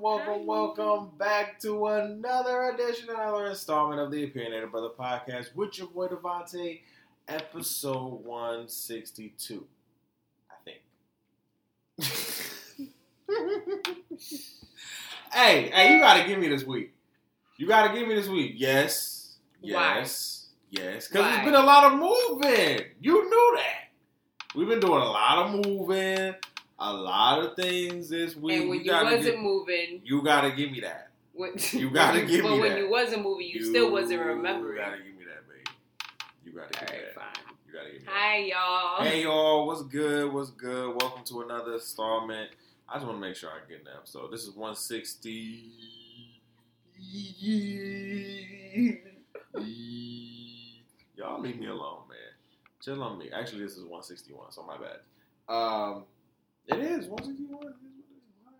welcome, welcome, welcome back to another edition, another installment of the Opinionated Brother Podcast with your boy DeVonta, episode 162, I think. hey, hey, you gotta give me this week. You gotta give me this week. Yes, Why? yes, yes. Because it's been a lot of moving. You knew that. We've been doing a lot of moving, a lot of things this week. and when you you wasn't get- moving, you gotta give me that. what, You gotta give me that. but when you wasn't moving, you, still wasn't remembering. You gotta give me that, baby. You gotta All give me that. fine. You gotta give me Hi, y'all. Hey y'all, what's good? What's good? Welcome to another installment. I just want to make sure I get an episode. This is 160. Y'all leave me alone, man. Chill on me. Actually, this is 161, so my bad. Um, it is 161. It is what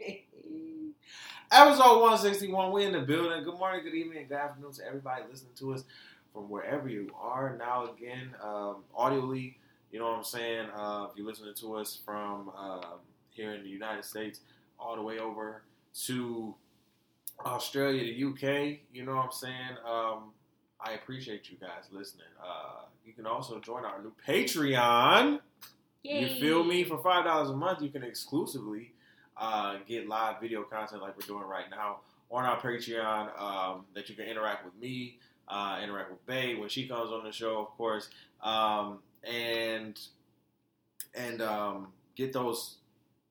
it is. Whatever. Episode 161. We in the building. Good morning, good evening, good afternoon to everybody listening to us from wherever you are. Now again, um, audibly, you know what I'm saying? Uh, if you're listening to us from um, here in the United States, all the way over to Australia, the UK, you know what I'm saying? Um, I appreciate you guys listening. Uh, you can also join our new Patreon. You feel me? For five dollars a month, you can exclusively uh, get live video content like we're doing right now on our Patreon. Um, that you can interact with me, uh, interact with Bay when she comes on the show, of course, um, and and um, get those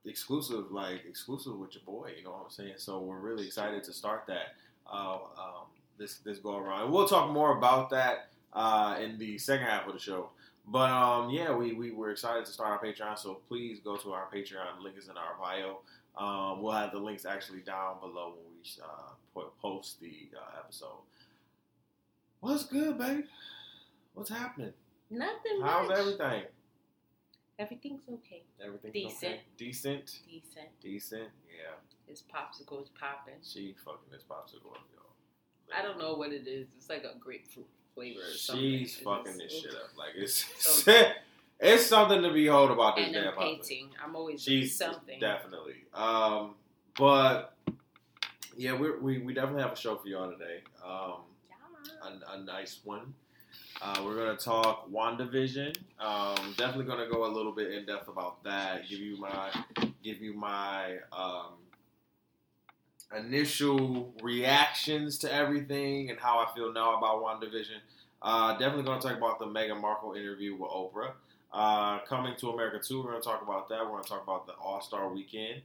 exclusive, like exclusive with your boy. You know what I'm saying? So we're really excited to start that uh, um, this this go around, and we'll talk more about that uh, in the second half of the show. But um, yeah, we, we were excited to start our Patreon, so please go to our Patreon. Link is in our bio. Um, we'll have the links actually down below when we uh, post the uh, episode. What's good, babe? What's happening? Nothing How's much. everything? Everything's okay. Everything Decent. Okay? Decent. Decent. Decent. Yeah. His popsicle's popping. She fucking this popsicle yo. I don't know what it is. It's like a grapefruit flavor. She's fucking this shit up. Like it's So- it's something to behold about this And damn painting. I'm always She's something. definitely. Um, but yeah, we we we definitely have a show for y'all today. Um, a, a nice one. Uh, we're gonna talk WandaVision. Um, definitely gonna go a little bit in depth about that. Give you my give you my um, initial reactions to everything and how I feel now about WandaVision. Uh, definitely gonna talk about the Meghan Markle interview with Oprah. Uh, coming to America 2, we're going to talk about that. We're going to talk about the All Star weekend.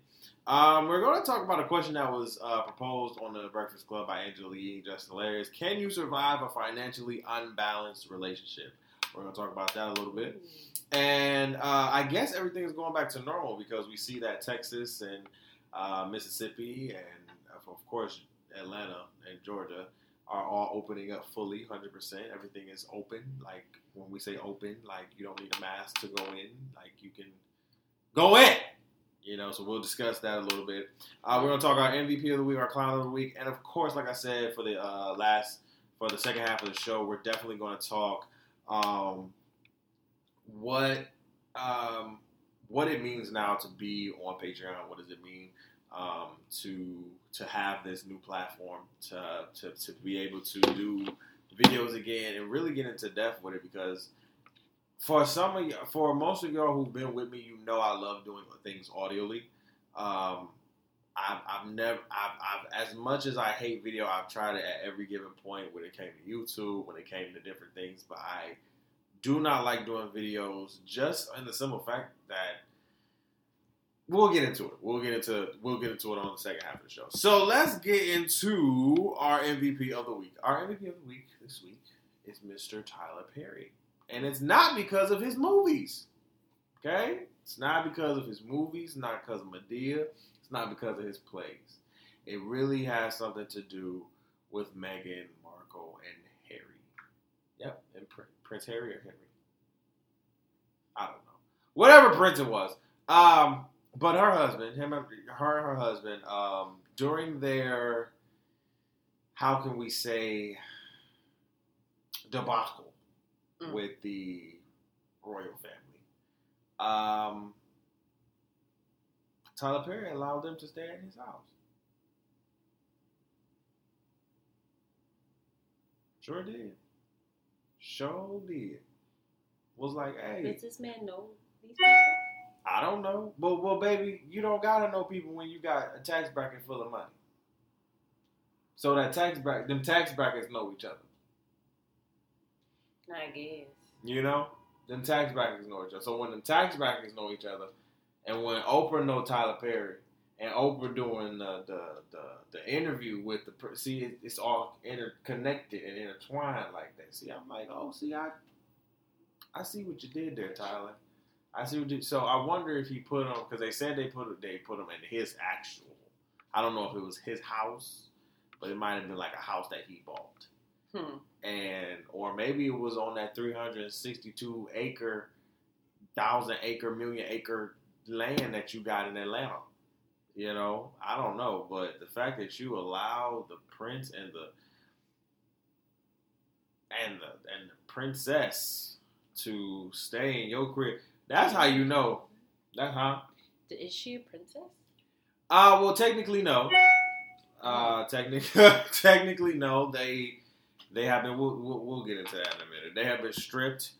Um, we're going to talk about a question that was uh, proposed on the Breakfast Club by Angela Yee and Justin Hilarious. Can you survive a financially unbalanced relationship? We're going to talk about that a little bit. And uh, I guess everything is going back to normal because we see that Texas and uh, Mississippi and, of course, Atlanta and Georgia are all opening up fully, 100%. Everything is open. Like, when we say open, like, you don't need a mask to go in. Like, you can go in. You know, so we'll discuss that a little bit. Uh, we're going to talk our MVP of the week, our clown of the week. And, of course, like I said, for the uh, last, for the second half of the show, we're definitely going to talk um, what um, what it means now to be on Patreon. What does it mean um, to to have this new platform to, to to be able to do videos again and really get into depth with it because for some of y- for most of y'all who've been with me, you know I love doing things audioly. Um, I've, I've never, I've, I've, as much as I hate video, I've tried it at every given point when it came to YouTube, when it came to different things. But I do not like doing videos just in the simple fact that we'll get into it. We'll get into we'll get into it on the second half of the show. So let's get into our MVP of the week. Our MVP of the week this week is Mr. Tyler Perry, and it's not because of his movies. Okay, it's not because of his movies. Not because of Madea. It's not because of his plays. It really has something to do with Meghan Markle and Harry. Yep, and Prin- Prince Harry or Henry. I don't know. Whatever prince it was. Um, but her husband, him, her her husband, um, during their, how can we say, debacle Mm. with the royal family. Um, Tyler Perry allowed them to stay at his house. Sure did. Sure did. Was like, hey, Does this man know these people? I don't know, but well, baby, you don't gotta know people when you got a tax bracket full of money. So that tax bracket, them tax brackets know each other. I guess. You know, them tax brackets know each other. So when them tax brackets know each other, and when Oprah know Tyler Perry, and Oprah doing the the the, the interview with the see, it, it's all interconnected and intertwined like that. See, I'm like, oh, see, I I see what you did there, Tyler. I see what you. So I wonder if he put them because they said they put they put him in his actual. I don't know if it was his house, but it might have been like a house that he bought Hmm. and or maybe it was on that 362 acre, thousand acre, million acre land that you got in Atlanta. You know, I don't know, but the fact that you allow the prince and the and the and the princess to stay in your crib, that's how you know. That's how. Is she a princess? Uh, well, technically no. Uh, technically, technically no. They they have been. We'll, we'll, we'll get into that in a minute. They have been stripped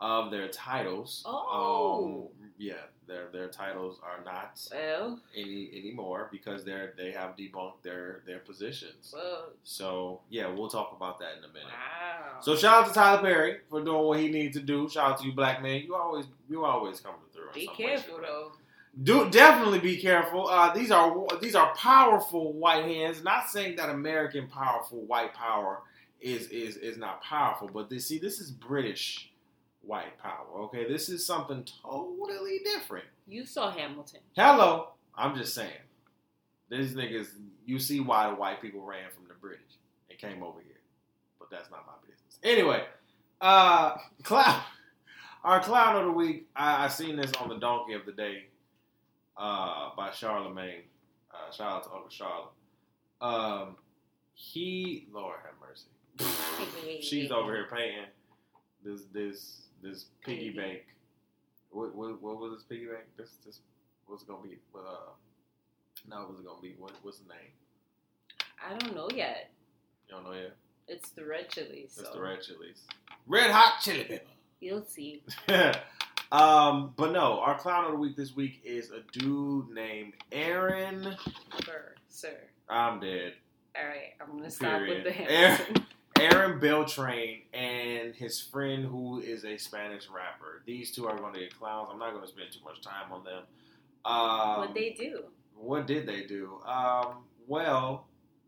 of their titles. Oh. Um, yeah, their their titles are not Well, any anymore because they're they have debunked their their positions. well, So yeah, we'll talk about that in a minute. wow. So shout out to Tyler Perry for doing what he needs to do. Shout out to you, black man. You always you always coming through. be way, careful though. do definitely be careful. Uh, these are these are powerful white hands. Not saying that American powerful white power is is is not powerful, but this see this is British white power. Okay, this is something totally different. You saw Hamilton. Hello, I'm just saying. These niggas, you see why the white people ran from the British and came over here, but that's not my business. Anyway, uh, clown. Our clown of the week. I, I seen this on the Donkey of the Day, uh, by Charlamagne. Uh, shout out to Uncle Charlotte. Um, he, Lord have mercy. She's over here painting this this this piggy bank. What what, what was this piggy bank? This this what's it gonna be? What uh? No, what's it gonna be? What what's the name? I don't know yet. You don't know yet. It's the red chilies. It's So the red chilies. Red hot chili pepper. You'll see. um, but no, our clown of the week this week is a dude named Aaron. Sir, sir. I'm dead. All right, I'm gonna stop with the Period. Hamilton. Aaron Beltran and his friend who is a Spanish rapper. These two are going to get clowns. I'm not going to spend too much time on them. Um, what they do? What did they do? Um, well,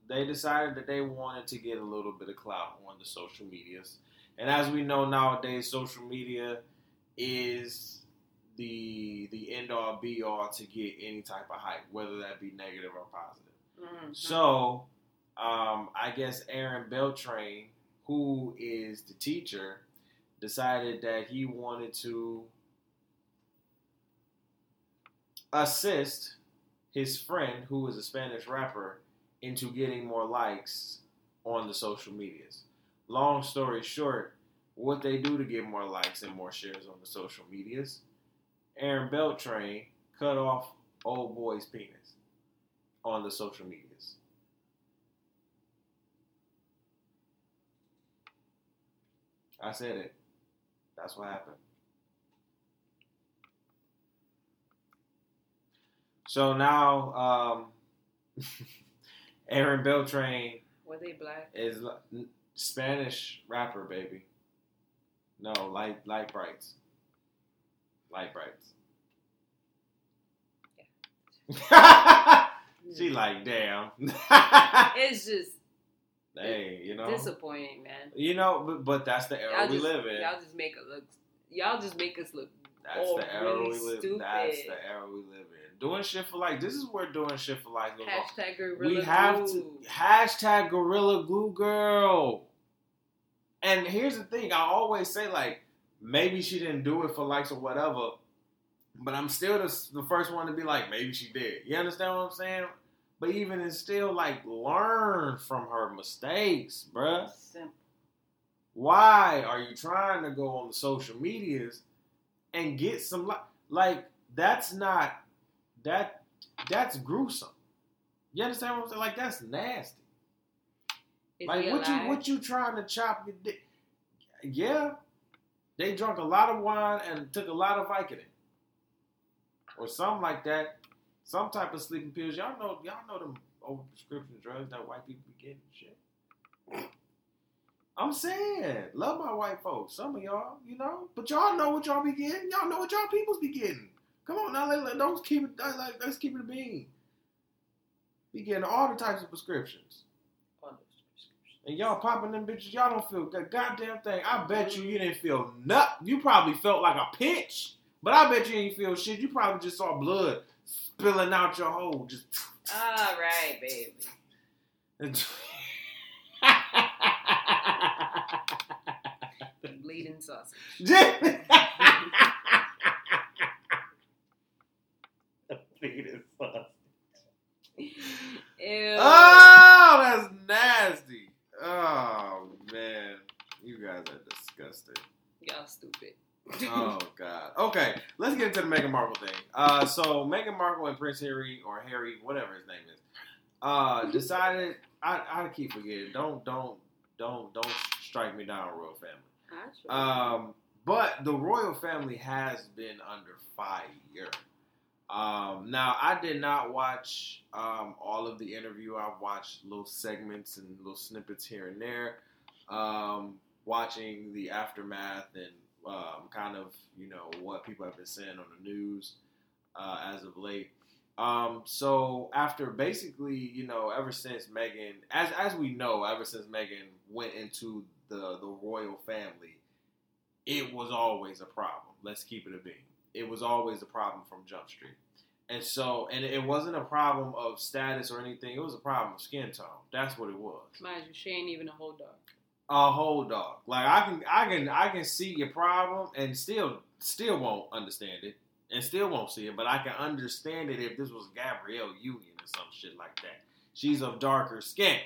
they decided that they wanted to get a little bit of clout on the social medias. And as we know nowadays, social media is the the end all be all to get any type of hype, whether that be negative or positive. Mhm. So, um, I guess Aaron Beltran, who is the teacher, decided that he wanted to assist his friend, who is a Spanish rapper, into getting more likes on the social medias. Long story short, what they do to get more likes and more shares on the social medias, Aaron Beltran cut off old boy's penis on the social medias. I said it. That's what happened. So now, um, Aaron Beltran Were they black? is Spanish rapper, baby. No, light light brights, light brights. she like, damn. It's just hey, you know, disappointing, man. you know, but, but that's the era Y'all we just, live in. y'all just make it look. Y'all just make us look. That's the era really we live. stupid. That's the era we live in. Doing shit for like this is where doing shit for like. Hashtag gorilla we have glue. to hashtag gorilla glue girl. And here's the thing: I always say like maybe she didn't do it for likes or whatever, but I'm still the, the first one to be like maybe she did. You understand what I'm saying? But even and still like learn from her mistakes, bruh. Simple. Why are you trying to go on the social medias and get some like like that's not that that's gruesome. You understand what I'm saying? Like that's nasty. Is like what you what you trying to chop your dick? Yeah, they drank a lot of wine and took a lot of Vicodin or something like that. Some type of sleeping pills. Y'all know y'all know them over prescription drugs that white people be getting shit. I'm saying, love my white folks. Some of y'all, you know, but y'all know what y'all be getting. Y'all know what y'all peoples be getting. Come on now, let, let, don't keep it like let's keep it a bean. Be getting all the types of prescriptions. All those prescriptions. And y'all popping them bitches, y'all don't feel the goddamn thing. I bet you mm-hmm. you didn't feel nut. You probably felt like a pinch, but I bet you ain't feel shit. You probably just saw blood spilling out your hole. Just. All right, baby. Bleeding sausage. Ew. oh, that's nasty. Oh man, you guys are disgusting. Y'all stupid. oh God. Okay, let's get into the Meghan Markle thing. Uh, so Meghan Markle and Prince Harry or Harry, whatever his name is, uh, decided. I, I keep forgetting. Don't don't don't don't strike me down, royal family. Sure Um, but the royal family has been under fire. Um, now I did not watch um, all of the interview. I watched little segments and little snippets here and there. Um, watching the aftermath and um, kind of you know what people have been saying on the news uh, as of late. Um, so after basically, you know, ever since Megan, as as we know, ever since Megan went into the the royal family, it was always a problem. Let's keep it a being. It was always a problem from Jump Street. And so, and it wasn't a problem of status or anything. It was a problem of skin tone. That's what it was. Mind you, she ain't even a whole dog. A whole dog. Like I can, I can, I can see your problem and still, still won't understand it, and still won't see it. But I can understand it if this was Gabrielle Union or some shit like that. She's of darker skin.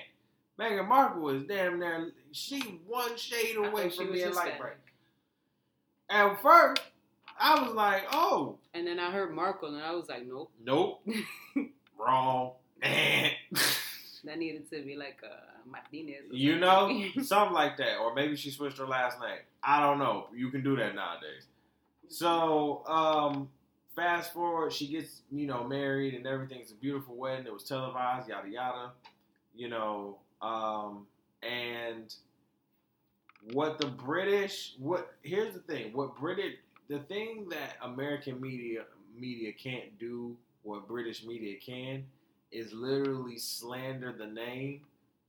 Meghan Markle is damn near. She one shade away from being light bright. At first, I was like, oh, And then I heard Markle, and I was like, nope. nope, wrong. That needed to be like a Martinez. you know, something like that, or maybe she switched her last name. I don't know. You can do that nowadays. So, um, fast forward, she gets you know married and everything's a beautiful wedding. It was televised, yada yada. You know, um, and what the British what here's the thing what British the thing that American media media can't do what British media can is literally slander the name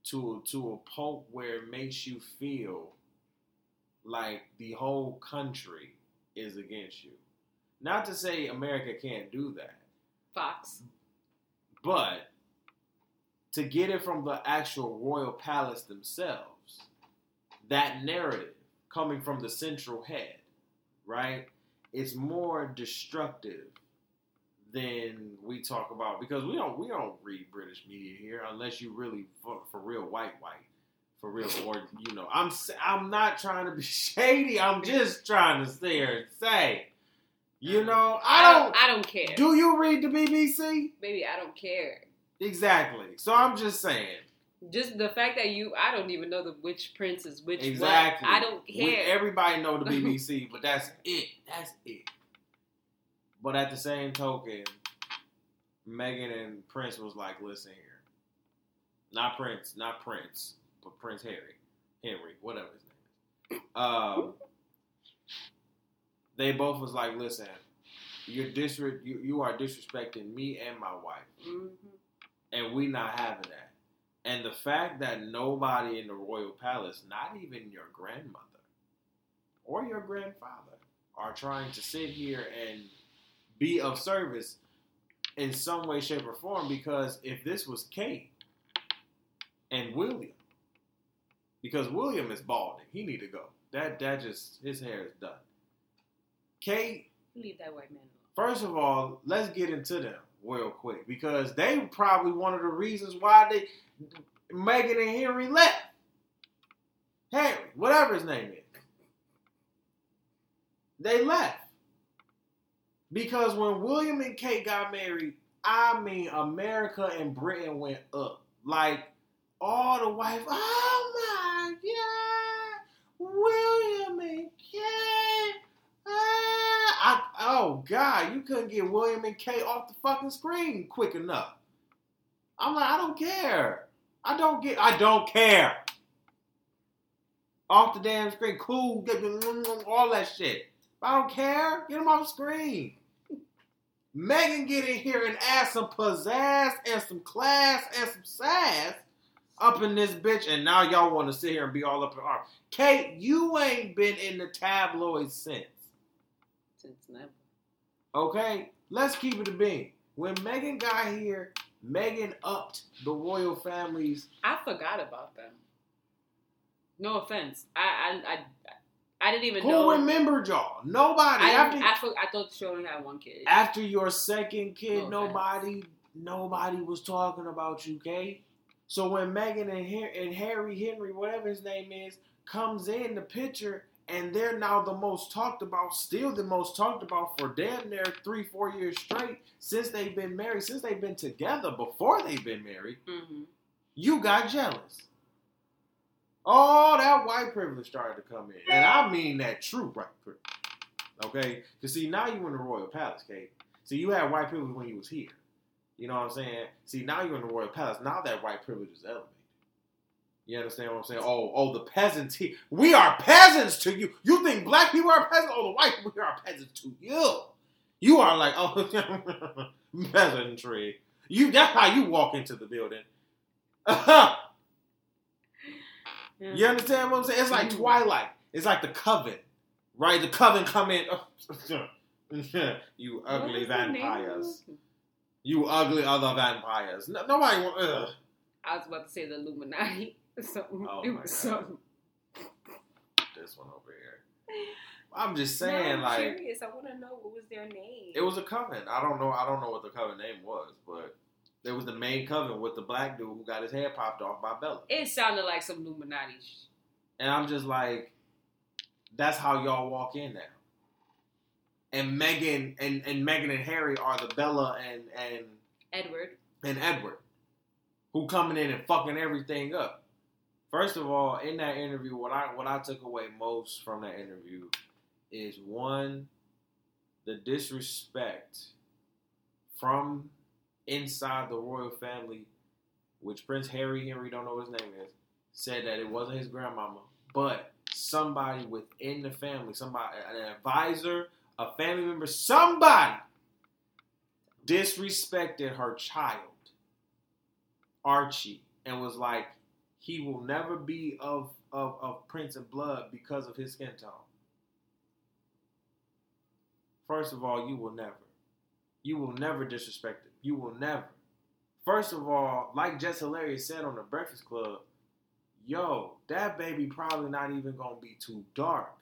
to to a point where it makes you feel like the whole country is against you. Not to say America can't do that, Fox. but to get it from the actual royal palace themselves, that narrative coming from the central head, right? It's more destructive than we talk about because we don't we don't read British media here unless you really for, for real white white for real or you know I'm I'm not trying to be shady I'm just trying to say and say you um, know I don't I don't care. do you read the BBC Baby, I don't care. exactly so I'm just saying Just the fact that you, I don't even know the which prince is which. what. exactly I don't We- care. everybody know the BBC but that's it that's it but at the same token Megan and Prince was like listen here not Prince not Prince but Prince Harry Henry whatever his name is um they both was like listen you're disre- you, you are disrespecting me and my wife Mhm. and we not having that. And the fact that nobody in the royal palace, not even your grandmother or your grandfather, are trying to sit here and be of service in some way, shape, or form. Because if this was Kate and William, because William is balding, he need to go. That that just his hair is done. Kate Leave that white man alone. First of all, let's get into them real quick because they probably one of the reasons why they Meghan and Henry left. Harry, whatever his name is. They left. Because when William and Kate got married, I mean, America and Britain went up. Like all the wives. Oh my God, William and Kate. Ah, I, oh God, you couldn't get William and Kate off the fucking screen quick enough. I'm like, I don't care. I don't get. I don't care. Off the damn screen, cool, all that shit. I don't care. Get them off the screen. Megan get in here and add some pizzazz and some class and some sass up in this bitch, and now y'all want to sit here and be all up in arms. Kate, you ain't been in the tabloids since. Since never. Okay, let's keep it a bean. When Megan got here, Megan upped the royal families. I forgot about them. No offense. I I I, I didn't even Who know. remembered y'all? Nobody. I, after, I, for, I thought she only had one kid. after your second kid, No nobody nobody was talking about you, Kate. So when Megan and, Har- and Harry Henry, whatever his name is, comes in the picture, and they're now the most talked about, still the most talked about for damn near three, four years straight since they've been married, since they've been together before they've been married. hmm you got jealous. All that white privilege started to come in. And I mean that true white privilege. Okay? Because see, now you're in the royal palace, Kate. See, you had white privilege when you was here. You know what I'm saying? See, now you're in the royal palace. Now that white privilege is elevated. You understand what I'm saying? Oh, oh, the peasants here. We are peasants to you. You think black people are peasants? Oh, the white people are peasants to you. You are like, oh, peasantry. You that's how you walk into the building. Yeah. You understand what I'm saying? It's like Mhm. Twilight. It's like the Coven, right? The Coven come in. you ugly was the name of vampires. You ugly other vampires. No, nobody. Ugh. I was about to say the Illuminati. Something. Oh it my was God. something. This one over here. I'm just No, saying, I'm like curious. I want to know what was their name. it was a coven. I don't know. I don't know what the coven name was, but there was the main coven with the black dude who got his head popped off by Bella. It sounded like some Illuminati. And I'm just like, that's how y'all walk in now. And Megan and, and Megan and Harry are the Bella and and Edward. and Edward, who coming in and fucking everything up. First of all, in that interview, what I what I took away most from that interview is one, the disrespect from inside the royal family, which Prince Harry Henry don't know his name is, said that it wasn't his grandmama, but somebody within the family, somebody an advisor, a family member, somebody disrespected her child, Archie, and was like, he will never be of, of, of Prince of Blood because of his skin tone. First of all, you will never. You will never disrespect him. You will never. First of all, like Jess Hilarious said on the Breakfast Club, yo, that baby probably not even gonna be too dark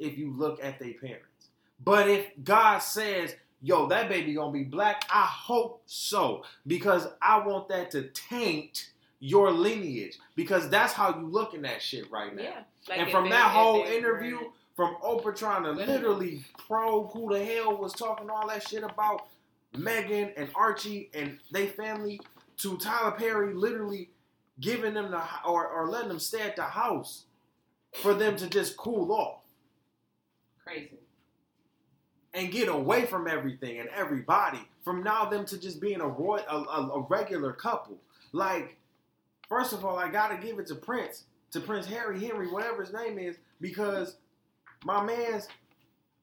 if you look at their parents. But if God says, yo, that baby gonna be black, I hope so. Because I want that to taint your lineage. Because that's how you looking at shit right now. Yeah. Like and from that whole interview, from Oprah trying to literally probe who the hell was talking all that shit about Megan and Archie and they family, to Tyler Perry literally giving them the or, or letting them stay at the house for them to just cool off Crazy. and get away from everything and everybody. From now them to just being a roy, a, a, a regular couple. Like, first of all, I gotta give it to Prince, to Prince Harry Henry, whatever his name is, because my man's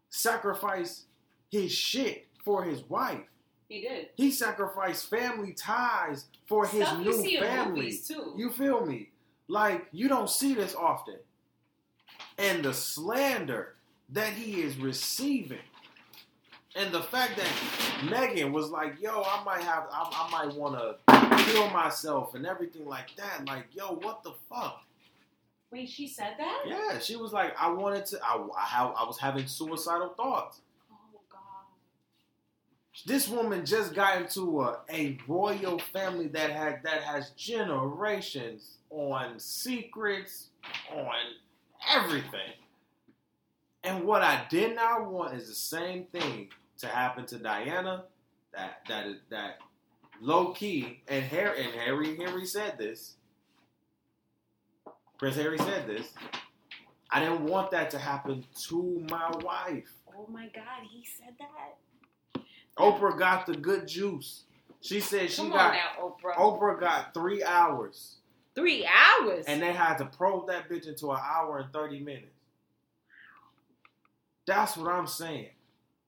sacrificed his shit for his wife. He did. He sacrificed family ties for his Stuff you new see family. You feel me? Like you don't see this often. And the slander that he is receiving. And the fact that Megan was like, yo, I might have, I, I might want to kill myself and everything like that. Like, yo, what the fuck? Wait, she said that? Yeah, she was like, I wanted to, I, I, I was having suicidal thoughts. This woman just got into a, a royal family that had that has generations on secrets, on everything. And what I did not want is the same thing to happen to Diana, that that is that low key, and Harry and Harry Henry said this. Prince Harry said this. I didn't want that to happen to my wife. Oh my God, he said that. Oprah got the good juice. She said she Come got now, Oprah. Oprah got three hours, Three hours. and they had to probe that bitch into an hour and thirty minutes. That's what I'm saying.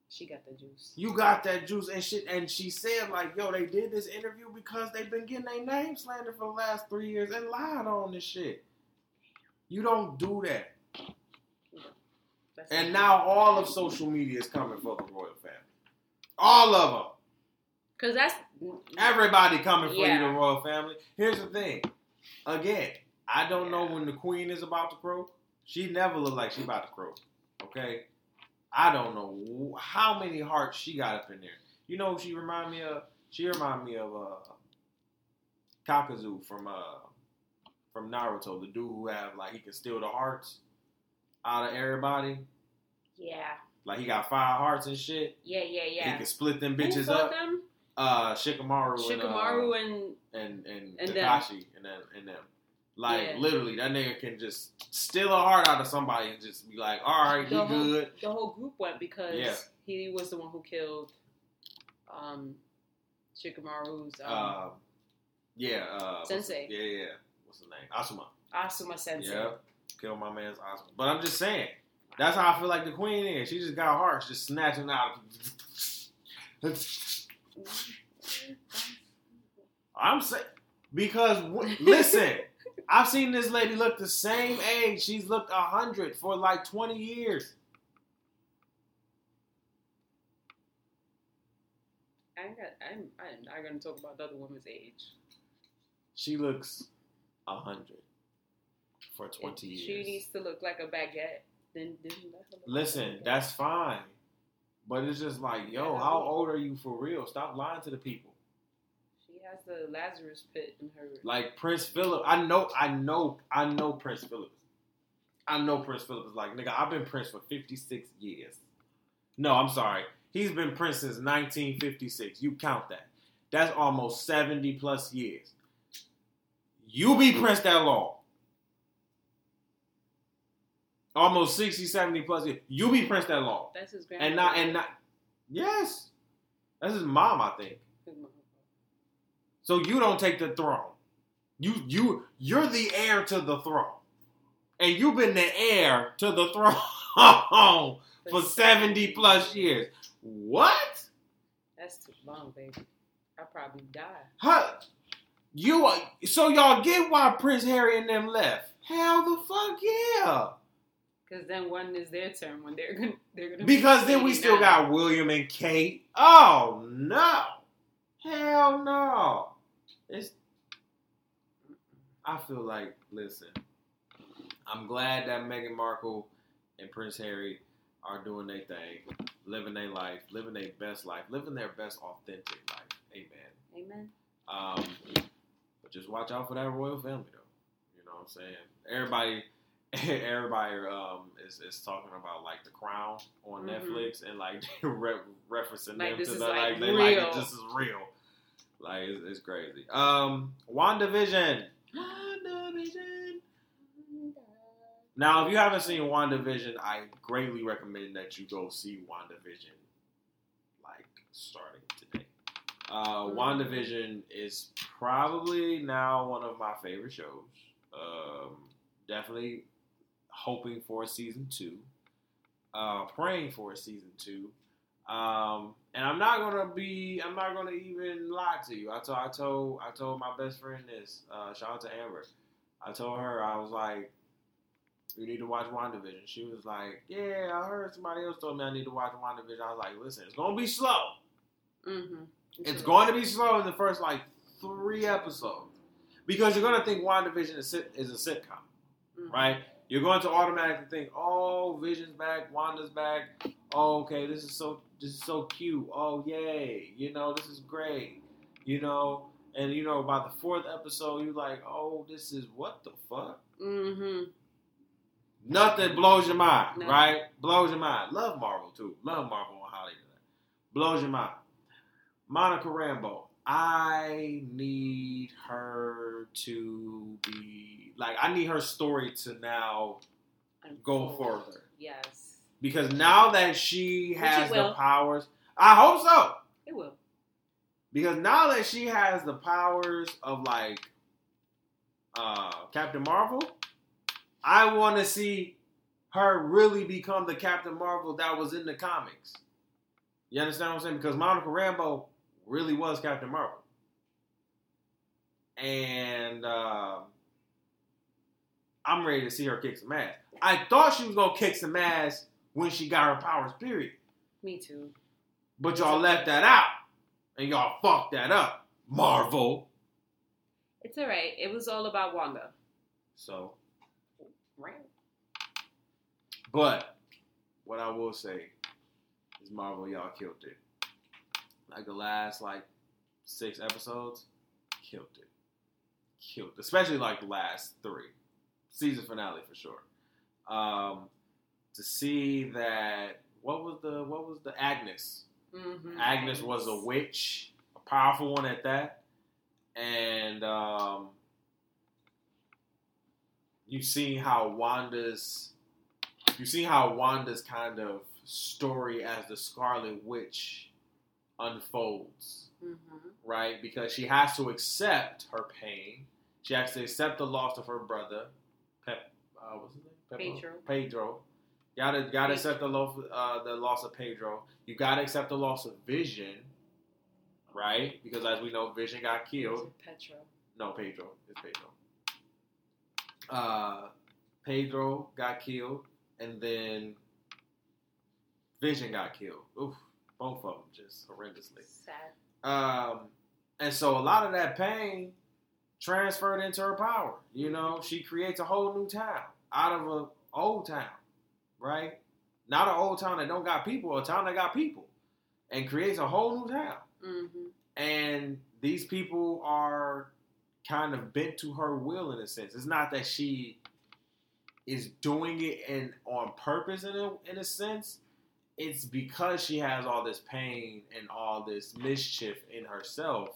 she got the juice. You got that juice and shit. And she said, like, yo, they did this interview because they've been getting their name slandered for the last three years and lied on this shit. You don't do that. That's And now all of social media is coming for the royal family. All of them. Cause that's Everybody coming for you, the royal family. Here's the thing. Again, I don't know when the queen is about to croak. She never looked like she about to croak. Okay? I don't know how many hearts she got up in there. You know who she remind me of? She remind me of uh Kakuzu from uh from Naruto, the dude who have like he can steal the hearts out of everybody. yeah, Like he got five hearts and shit. yeah, yeah, yeah. He can split them Who bitches fought up. them? Uh Shikamaru, Shikamaru and, and uh, and and and Kakashi and them and them. Like Yeah. literally, that nigga can just steal a heart out of somebody and just be like, "All right, The whole- good." the whole group went because Yeah. he was the one who killed um Shikamaru's um, Uh, yeah, uh, Sensei. Yeah, yeah. What's the name? Asuma. Asuma Sensei. Yeah, kill my man's Asuma. But I'm just saying, that's how I feel like the queen is. She just got hearts, just snatching out. I'm saying because listen, I've seen this lady look the same age. She's looked hundred for like twenty years. I got, I'm, I'm not gonna talk about the other woman's age. She looks hundred for twenty years. She needs to look like a baguette. Then, then let her Listen, that's fine. But it's just like, yo, Yeah. how old are you for real? Stop lying to the people. She has the Lazarus pit in her. Like Prince Philip, I know, I know, I know Prince Philip. I know Prince Philip is like, nigga, I've been Prince for 56 years. No, I'm sorry. He's been Prince since 1956. You count that. That's almost 70 plus years. You be Prince that long. Almost 60, 70 plus years. You be Prince that long. That's his grandma. And not, and not, yes. That's his mom, I think. So you don't take the throne. You you you're the heir to the throne. And you've been the heir to the throne for 70 plus years. What? That's too long, baby. I probably die. Huh? You are, so y'all get why Prince Harry and them left. Hell the fuck yeah. Because then when is their turn? When they're gonna they're gonna. Because be then we still 89. got William and Kate. Oh no. Hell no. It's I feel like listen. I'm glad that Meghan Markle and Prince Harry are doing their thing, living their life, living their best life, living their best authentic life. Amen. Amen. Um, but just watch out for that royal family, though. You know what I'm saying? Everybody, everybody um, is, is talking about like the Crown on Mhm. Netflix and like re- referencing Like, them to the like, like they like real. it just is real. Like it's, it's crazy. Um, WandaVision. WandaVision. Now, if you haven't seen WandaVision, I greatly recommend that you go see WandaVision, like starting today. Uh, Mhm. WandaVision is probably now one of my favorite shows. Um, definitely hoping for a season two. Uh, praying for a season two. Um, and I'm not gonna be. I'm not gonna even lie to you. I told. I told. I told my best friend this. Uh, shout out to Amber. I told her I was like, "You need to watch WandaVision." She was like, "Yeah, I heard somebody else told me I need to watch WandaVision." I was like, "Listen, it's gonna be slow. Mm-hmm. It's going to be slow in the first like three episodes because you're gonna think WandaVision is, is a sitcom, Mm-hmm. right? You're going to automatically think, "Oh, Vision's back, Wanda's back. Oh, okay, this is so this is so cute. Oh, yay! You know, this is great. You know." And you know, by the fourth episode, you're like, "Oh, this is what the fuck." Mm-hmm. Nothing blows your mind, No. right? Blows your mind. Love Marvel too. Love Marvel on how they do that. Blows your mind. Monica Rambeau. I need her to be like I need her story to now go further Yes, because now that she has the powers, I hope so. it will. Because now that she has the powers of like uh, Captain Marvel, I want to see her really become the Captain Marvel that was in the comics. You understand what I'm saying? Because Monica Rambeau really was Captain Marvel, and uh, I'm ready to see her kick some ass. I thought she was gonna kick some ass when she got her powers. Period. Me too. But y'all left that out. And y'all fucked that up. Marvel. It's all right. It was all about Wanda. So, Right. but what I will say is Marvel, y'all killed it. Like the last like six episodes, killed it. Killed it. Especially like the last three. Season finale for sure. Um to see that what was the what was the Agnes? Mm-hmm. Agnes was a witch, a powerful one at that, and um, you see how Wanda's, you see how Wanda's kind of story as the Scarlet Witch unfolds, Mm-hmm. right? Because she has to accept her pain. She has to accept the loss of her brother, Pep. Uh, what's his name? Pedro. Pedro. Gotta gotta accept the loss uh, the loss of Pedro. You gotta accept the loss of Vision, right? Because as we know, Vision got killed. Pedro. No, Pedro. It's Pedro. Uh, Pedro got killed, and then Vision got killed. Oof, both of them just horrendously. Sad. Um, and so a lot of that pain transferred into her power. You know, she creates a whole new town out of a old town, right? Not an old town that don't got people, a town that got people, and creates a whole new town. Mm-hmm. And these people are kind of bent to her will in a sense. It's not that she is doing it in on purpose in a in a sense. It's because she has all this pain and all this mischief in herself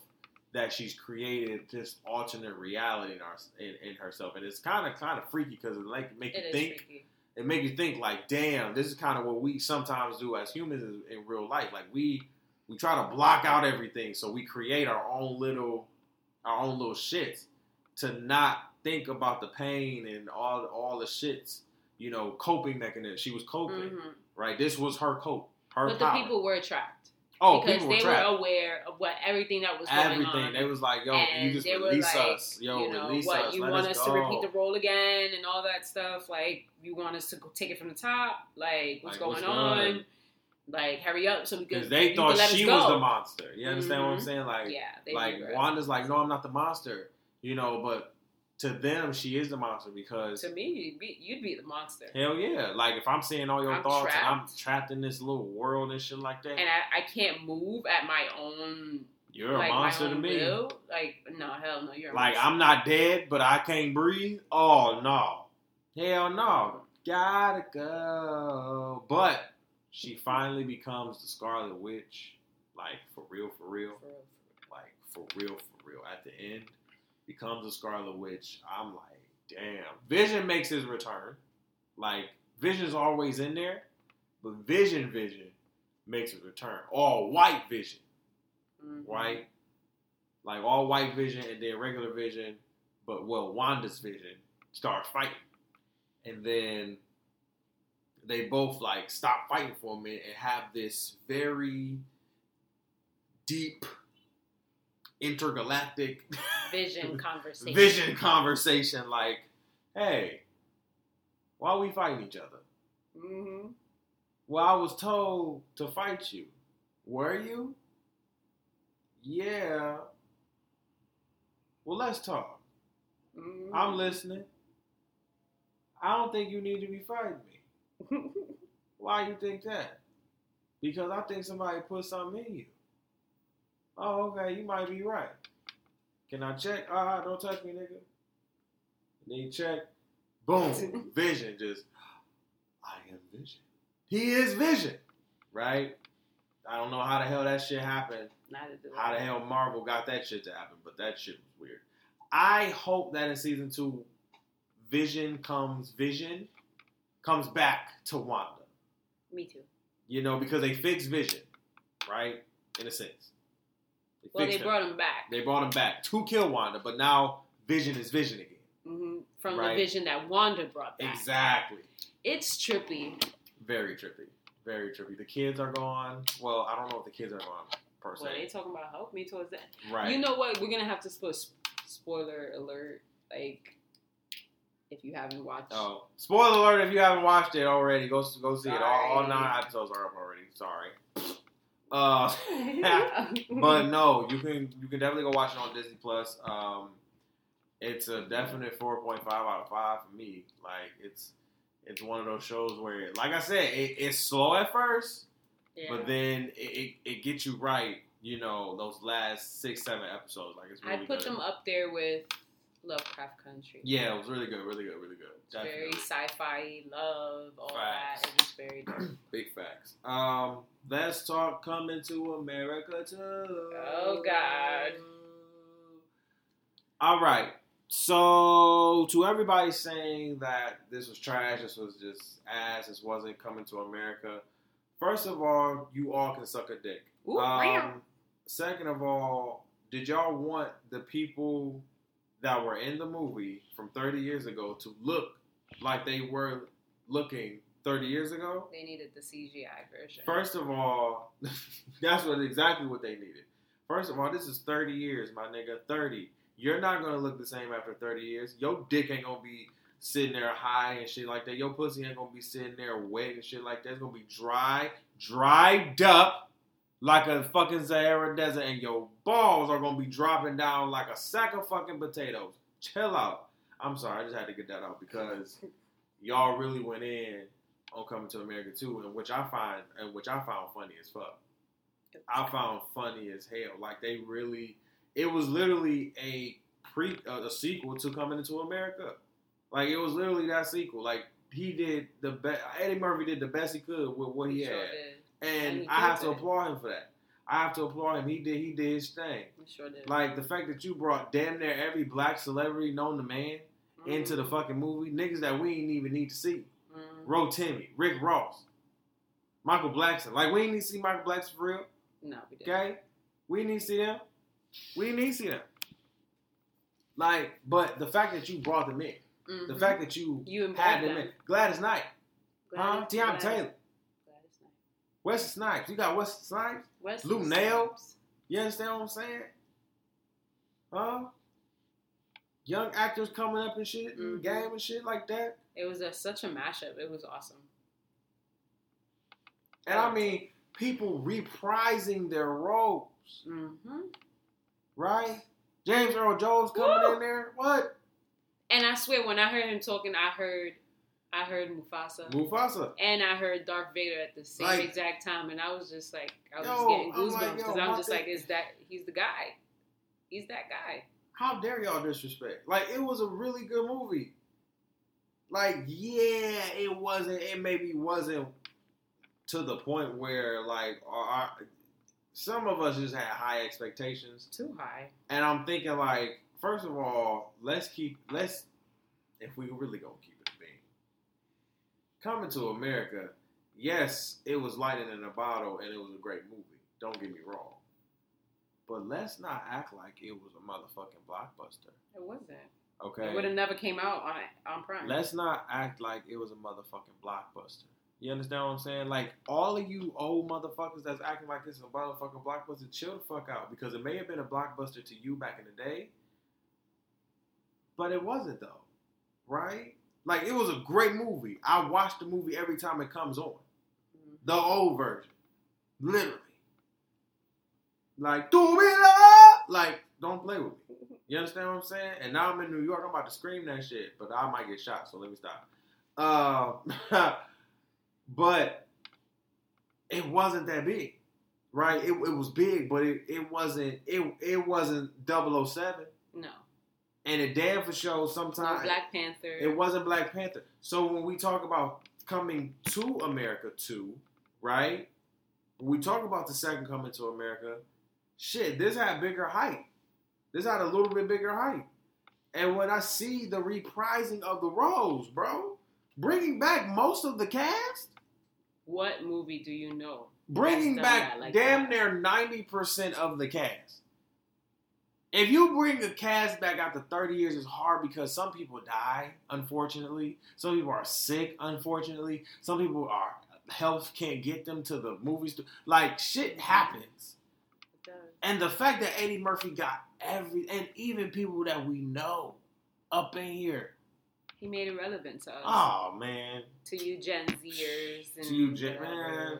that she's created this alternate reality in, our, in, in herself, and it's kind of kind of freaky because it like make It you think freaky. it make you think like, damn, this is kind of what we sometimes do as humans in, in real life. Like we we try to block out everything, so we create our own little our own little shits to not think about the pain and all all the shits. You know, coping mechanism. She was coping, Mm-hmm. Right? This was her cope. Her But power. the people were trapped oh, because people were they trapped. were aware of what everything that was going Everything. on. They was like, yo, and you just were release like, us. Yo, you know, release what us. you Let want us, us to repeat the role again and all that stuff. Like you want us to take it from the top. Like what's Like, what's going on? good? Like hurry up so we can. Because they thought she was the monster. You understand what I'm Mhm. saying? Like, Yeah, like. Wanda's like, no, I'm not the monster. You know, but to them, she is the monster because To me, you'd be, you'd be the monster. hell yeah, like if I'm seeing all your I'm thoughts and I'm trapped. trapped in this little world and shit like that, And I, I can't move at my own you're like a monster to me. will. Like no, hell no, you're a Like. I'm not dead, but I can't breathe. Oh no, hell no, gotta go. But she finally becomes the Scarlet Witch, like for real, for real. For real, like for real, for real. At the end, becomes a Scarlet Witch. I'm like, damn. Vision makes his return. Like Vision's always in there, but Vision, Vision makes his return. All white Vision. Mhm. right? Like all white Vision and then regular Vision, but well, Wanda's Vision starts fighting, and then they both like stop fighting for a minute and have this very deep intergalactic Vision conversation. vision conversation like hey why are we fighting each other? Hmm well i was told to fight you. Were you? Yeah. Well let's talk. Hmm i'm listening. I don't think you need to be fighting me. Why you think that? Because i think somebody put something in you oh okay you might be right can i check ah don't touch me nigga and then you check boom vision just i am vision he is vision right i don't know how the hell that shit happened Neither do How the hell Marvel got that shit to happen? But that shit was weird. I hope that in season two, Vision comes Vision comes back to Wanda. Me too. You know, because they fixed Vision, right? In a sense. Well, they him. brought him back They brought him back to kill Wanda, but now Vision is Vision again. hmm from Right. the vision that Wanda brought back. Exactly. It's trippy. Very trippy. Very trippy. The kids are gone. Well, I don't know if the kids are gone per Well, they talking about help me towards that. Right. You know what? We're gonna have to put spoiler alert. Like, if you haven't watched. Oh, spoiler alert! If you haven't watched it already, go go see it. All, all nine episodes are up already. Sorry. Uh, but no, you can you can definitely go watch it on Disney Plus. Um, it's a definite four point five out of five for me. Like it's it's one of those shows where, like I said, it, it's slow at first, yeah. but then it, it, it gets you right. You know those last six seven episodes. Like it's really I'd put good. them up there with Lovecraft Country. Yeah, it was really good, really good, really good. It's very sci-fi, love, all Facts. that. It was very dope. Big facts. Um, let's talk coming to America too. Oh, God. All right. So to everybody saying that this was trash, this was just ass, this wasn't coming to America. First of all, you all can suck a dick. Ooh. Um, second of all, did y'all want the people that were in the movie from 30 years ago to look like they were looking 30 years ago? They needed the CGI version. First of all, that's what exactly what they needed. First of all, this is 30 years, my nigga. 30. You're not gonna look the same after 30 years. Your dick ain't gonna be sitting there high and shit like that. Your pussy ain't gonna be sitting there wet and shit like that. It's gonna be dry, dried up like a fucking Sahara desert, and your balls are gonna be dropping down like a sack of fucking potatoes. Chill out. I'm sorry, I just had to get that out because y'all really went in on Coming to America too, and which I find and which I found funny as fuck. I found funny as hell. Like they really, it was literally a pre uh, a sequel to Coming into America. Like it was literally that sequel. Like he did the best. Eddie Murphy did the best he could with what he He had, sure and And he I have to it. applaud him for that. I have to applaud him. He did he did his thing. Sure did. Like the fact that you brought damn near every black celebrity known to man into the Mhm. fucking movie, niggas that we ain't even need to see. Rotimi, Rick Ross, Michael Blackson. Like we ain't need to see Michael Blackson for real. No, we didn't. Okay, we need to see them. We need to see them. Like, but the fact that you brought them in, the Mhm. fact that you, You had them them. in, Gladys Knight, huh? Gladys- Teyana Gladys- Taylor, Gladys Knight. Wesley Snipes. You got Wesley Snipes. Wesley Lou Nail? You understand what I'm saying? Huh? Young actors coming up and shit, the Mhm. game and shit like that. It was a, such a mashup. It was awesome. And I mean, people reprising their roles, hmm right? James Earl Jones coming Woo! in there. What? And I swear, when I heard him talking, I heard, I heard Mufasa, Mufasa. and I heard Darth Vader at the same Like- exact time, and I was just like, I was Yo, just getting I'm like, goosebumps because I'm just like, is that he's the guy? He's that guy. How dare y'all disrespect? Like it was a really good movie. Like yeah, it wasn't. It maybe wasn't to the point where like our, some of us just had high expectations, Too high. and I'm thinking like, first of all, let's keep let's if we really gonna keep it being. Coming to America, yes, it was lightning in a bottle, and it was a great movie. Don't get me wrong. But let's not act like it was a motherfucking blockbuster. It wasn't. Okay. It would have never came out on on Prime. Let's not act like it was a motherfucking blockbuster. You understand what I'm saying? Like all of you old motherfuckers that's acting like this is a motherfucking blockbuster, chill the fuck out because it may have been a blockbuster to you back in the day, but it wasn't though, right? Like it was a great movie. I watch the movie every time it comes on, Mhm. the old version, literally. Like do me love, like don't play with me. You understand what I'm saying? And now I'm in New York. I'm about to scream that shit, but I might get shot. So let me stop. Uh, but it wasn't that big, right? It, it was big, but it, it wasn't. It it wasn't 007. No. And it damn for sure No sometimes Black Panther. it wasn't Black Panther. So when we talk about coming to America too, right? When we talk about the second coming to America, shit, this had bigger height. This had a little bit bigger height. And when I see the reprising of the roles, bro, bringing back most of the cast, What movie do you know? bringing back like damn that. near ninety percent of the cast. If you bring the cast back after thirty years, it's hard because some people die, unfortunately. Some people are sick, unfortunately. Some people are health can't get them to the movies. Like shit happens. It does. And the fact that Eddie Murphy got every and even people that we know up in here. He made it relevant to us. Oh man. To you Gen Zers and To you, Gen- whatever. man.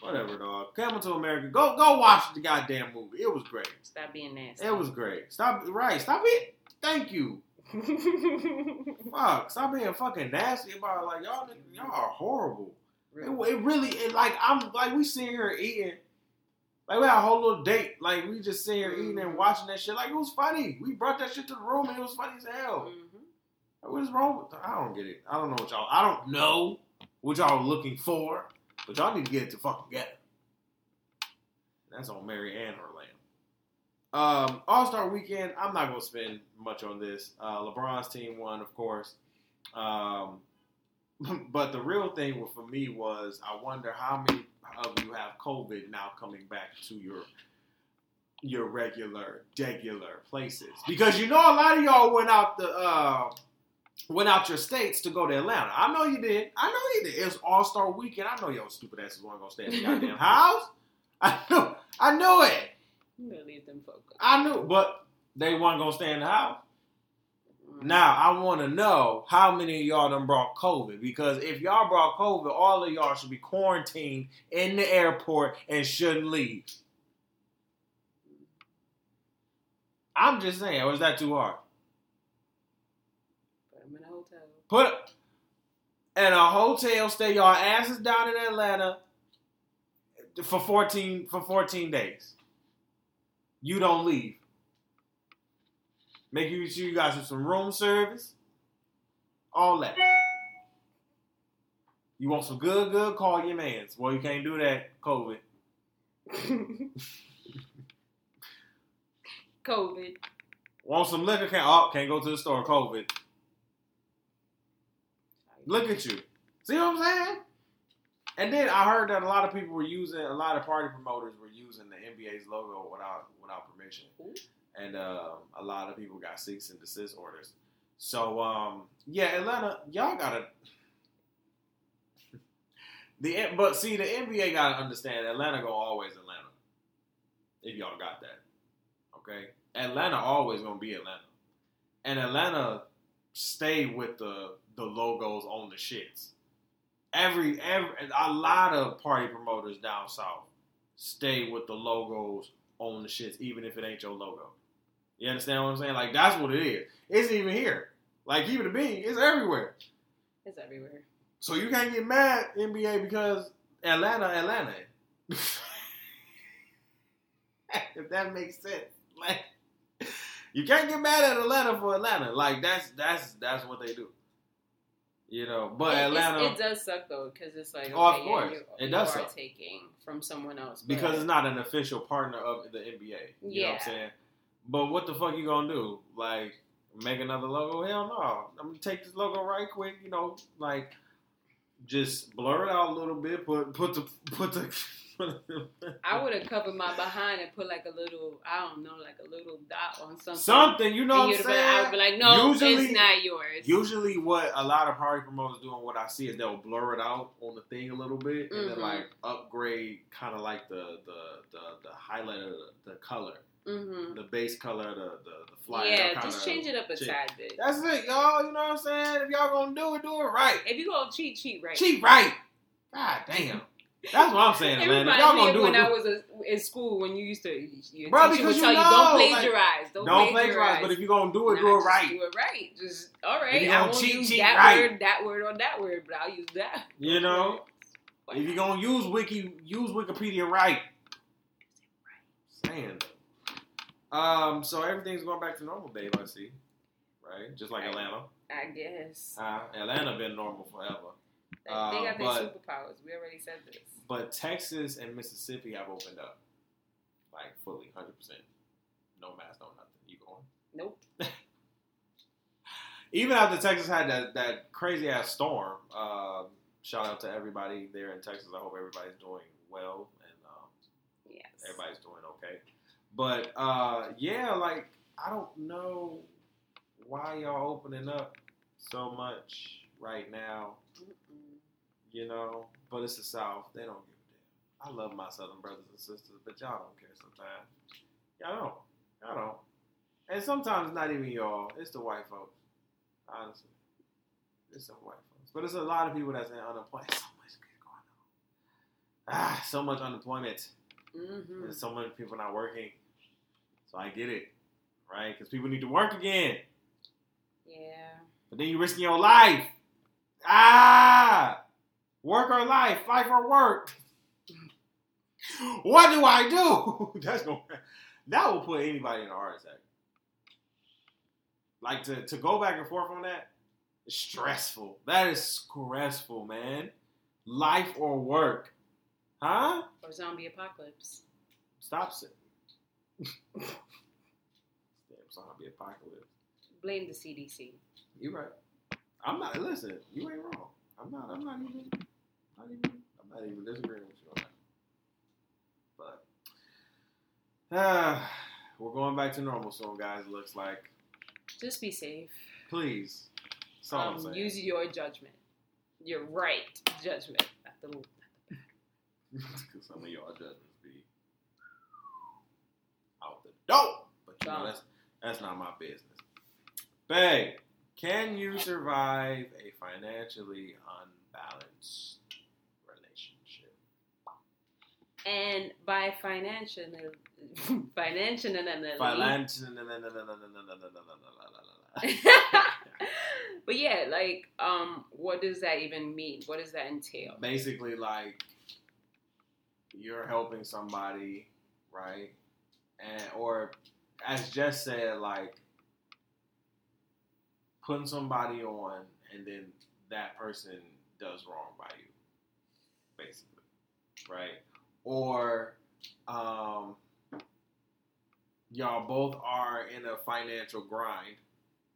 Whatever, dog. Coming to America. Go go watch the goddamn movie. It was great. Stop being nasty. It was great. Stop right. Stop it. Thank you. Fuck. Stop being fucking nasty about it. like y'all. Y'all are horrible. It, it really. It like I'm like we sitting here eating. Like we had a whole little date. Like we just sitting here eating and watching that shit. Like it was funny. We brought that shit to the room and it was funny as hell. Mhm. Like, What is wrong with? I don't get it. I don't know what y'all. I don't know what y'all are looking for. But y'all need to get it to fucking together. That's on Mary Ann or Lamb. Um, All Star Weekend. I'm not gonna spend much on this. Uh, LeBron's team won, of course. Um, but the real thing for me was I wonder how many of you have COVID now coming back to your your regular, regular places because you know a lot of y'all went out the uh, went out your states to go to Atlanta. I know you did. I know you did. It was All Star Weekend. I know your stupid asses weren't gonna stay in the goddamn house. I know. I knew it. I'm gonna leave them folks. I knew, but they weren't gonna stay in the house. Now I want to know how many of y'all done brought COVID because if y'all brought COVID, all of y'all should be quarantined in the airport and shouldn't leave. I'm just saying, or is that too hard? Put them in a hotel. Put in a hotel, stay y'all asses down in Atlanta for 14 for 14 days. You don't leave. Make sure you guys some, some room service. All that. You want some good, good, call your mans. Well, you can't do that, COVID. COVID. Want some liquor? Can't, oh, can't go to the store, COVID. Look at you. See what I'm saying? And then I heard that a lot of people were using, a lot of party promoters were using the NBA's logo without without permission, Ooh. And um, a lot of people got cease and desist orders. So um, yeah, Atlanta, y'all gotta. The but see the NBA gotta understand Atlanta gonna always Atlanta. If y'all got that, okay, Atlanta always gonna be Atlanta, and Atlanta stay with the the logos on the shits. Every every a lot of party promoters down south stay with the logos on the shits, even if it ain't your logo. You understand what I'm saying? Like that's what it is. It's even here. Like keep it a bean, it's everywhere. It's everywhere. So you can't get mad NBA because Atlanta, Atlanta. if that makes sense, like you can't get mad at Atlanta for Atlanta. Like that's that's that's what they do. You know, but It- Atlanta It does suck though, because it's like, okay, Oh, of yeah, course. you, It you does are suck. taking from someone else. because it's not an official partner of the NBA. You know what Yeah. I'm saying? But what the fuck you gonna do? Like make another logo? Hell no. I'm gonna take this logo right quick. You know, like just blur it out a little bit. Put put the put the. I would have covered my behind and put like a little, I don't know, like a little dot on something. Something, you know what I'm been- I would be like, no, Usually- it's not yours. Usually, what a lot of party promoters do and what I see is they'll blur it out on the thing a little bit and Mhm. then like upgrade kind of like the the the, the highlight of the, the color, hmm the base color, the the, the flyer. Yeah, just change it up a shit. tad bit. That's it, y'all. You know what I'm saying? If y'all gonna do it, do it right. If you gonna cheat, cheat right. Cheat right. God damn. That's what I'm saying, It man. If y'all gonna do when it, I was a, in school when you used to, your Bro, because would you tell you, don't like, plagiarize. don't, don't plagiarize. plagiarize. But if you're gonna do it, Nah, do it right. Do it right. Just all right. Right. I won't cheat, use cheat that right. word, that word on that word, but I'll use that. You know? If you're gonna use Wiki, use Wikipedia right. Saying. Um, so everything's going back to normal, babe. I see. Right, just like Right. Atlanta. I guess Uh, Atlanta been normal forever, they, uh, they got their but- superpowers. We already said this. but Texas and Mississippi have opened up. like fully, hundred percent, no mask, no nothing. You going? Nope. Even after Texas had that that crazy ass storm. Um, shout out to everybody there in Texas. I hope everybody's doing well and um, Yes. everybody's doing okay. But uh, yeah, like I don't know why y'all opening up so much right now. You know, but it's the South. They don't give a damn. I love my Southern brothers and sisters, but y'all don't care sometimes. Y'all don't. Y'all don't. And sometimes not even y'all. It's the white folks. Honestly, it's the white folks. But it's a lot of people that's in unemployment. So much going on. Ah, so much unemployment. Mhm. There's so many people not working. So I get it, right? Because people need to work again. Yeah. But then you're risking your life. Ah! Work or life, life or work. What do I do? That's going that will put anybody in a heart attack. Like to, to go back and forth on that, it's stressful. That is stressful, man. Life or work. Huh? Or zombie apocalypse. Stop it. Damn zombie apocalypse. Blame the CDC. You right. I'm not. Listen, you ain't wrong. I'm not. I'm not even. Not even. I'm not even disagreeing with you on that. But uh, we're going back to normal soon, guys. It looks like. Just be safe. Please. That's all I'm Um, use your judgment. Your right judgment. At the, Because some of y'all judgments be out the door. But you know that's that's not my business. Babe, can you survive a financially unbalanced relationship? and by financial, financial, Financial. but yeah, like, um, what does that even mean? What does that entail? Basically, like you're helping somebody, right? And or as Jess said, like putting somebody on, and then that person does wrong by you, basically, right? Or um, y'all both are in a financial grind,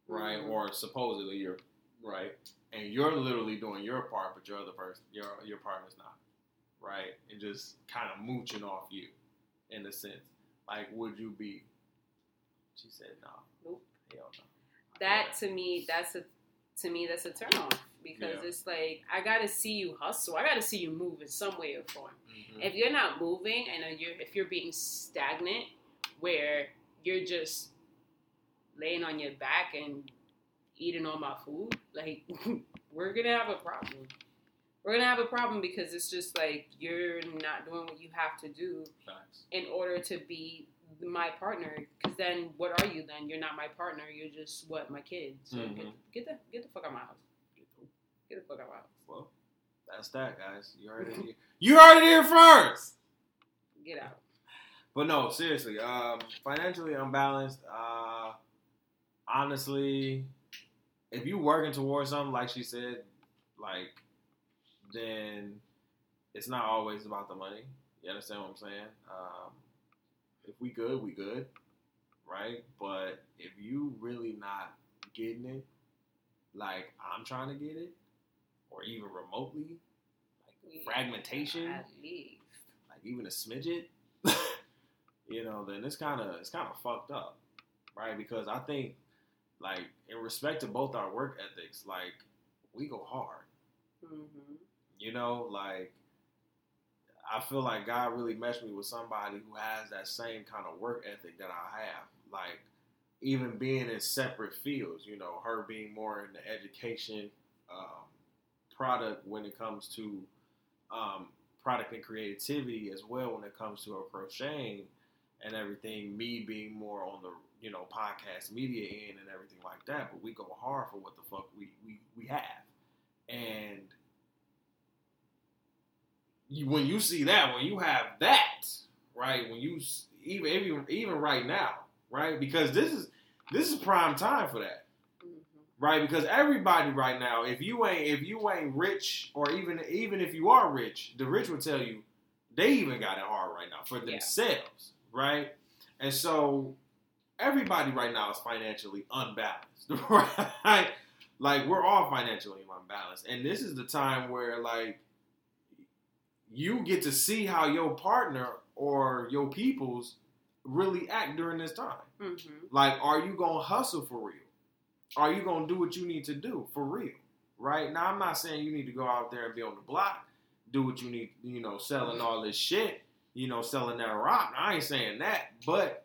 right? Mhm. Or supposedly you're right, and you're literally doing your part, but your other person, your your partner's not, right? And just kind of mooching off you, in a sense. Like, would you be? She said, "No, Nope. hell no." That to me, that's a to me that's a turn off because Yeah. it's like I gotta see you hustle. I gotta see you move in some way or form. Mhm. If you're not moving and you're if you're being stagnant, where you're just laying on your back and eating all my food, like we're gonna have a problem. We're gonna have a problem because it's just like you're not doing what you have to do Facts. in order to be my partner. Because then, what are you then? You're not my partner. You're just what my kid. So Mhm. get, get the get the fuck out of my house. Get the fuck out of my house. Well, that's that, guys. You heard it. Here. You heard it here first. Get out. But no, seriously, um, financially unbalanced. Uh, honestly, if you're working towards something, like she said, like, then it's not always about the money. You understand what I'm saying? Um, if we good, we good, right? But if you really not getting it, like I'm trying to get it, or even remotely, like fragmentation, At least. like even a smidget, you know, then it's kind of it's kind of fucked up, right? Because I think, like, in respect to both our work ethics, like we go hard, Mm-hmm. You know, like I feel like God really meshed me with somebody who has that same kind of work ethic that I have, like even being in separate fields, you know, her being more in the education um, product when it comes to um, product and creativity as well when it comes to her crocheting and everything. Me being more on the you know podcast media end and everything like that, but we go hard for what the fuck we we, we have, and you, when you see that, when you have that, right? When you even even even right now, right? Because this is this is prime time for that Mm-hmm. right? Because everybody right now, if you ain't if you ain't rich, or even even if you are rich, the rich will tell you they even got it hard right now for Yeah. themselves, right? And so everybody right now is financially unbalanced, right? Like we're all financially unbalanced, and this is the time where like you get to see how your partner or your peoples really act during this time. Mm-hmm. Like, are you gonna hustle for real? Are you gonna do what you need to do for real? Right now, I'm not saying you need to go out there and be on the block, do what you need, you know, selling all this shit, you know, selling that rock. I ain't saying that, but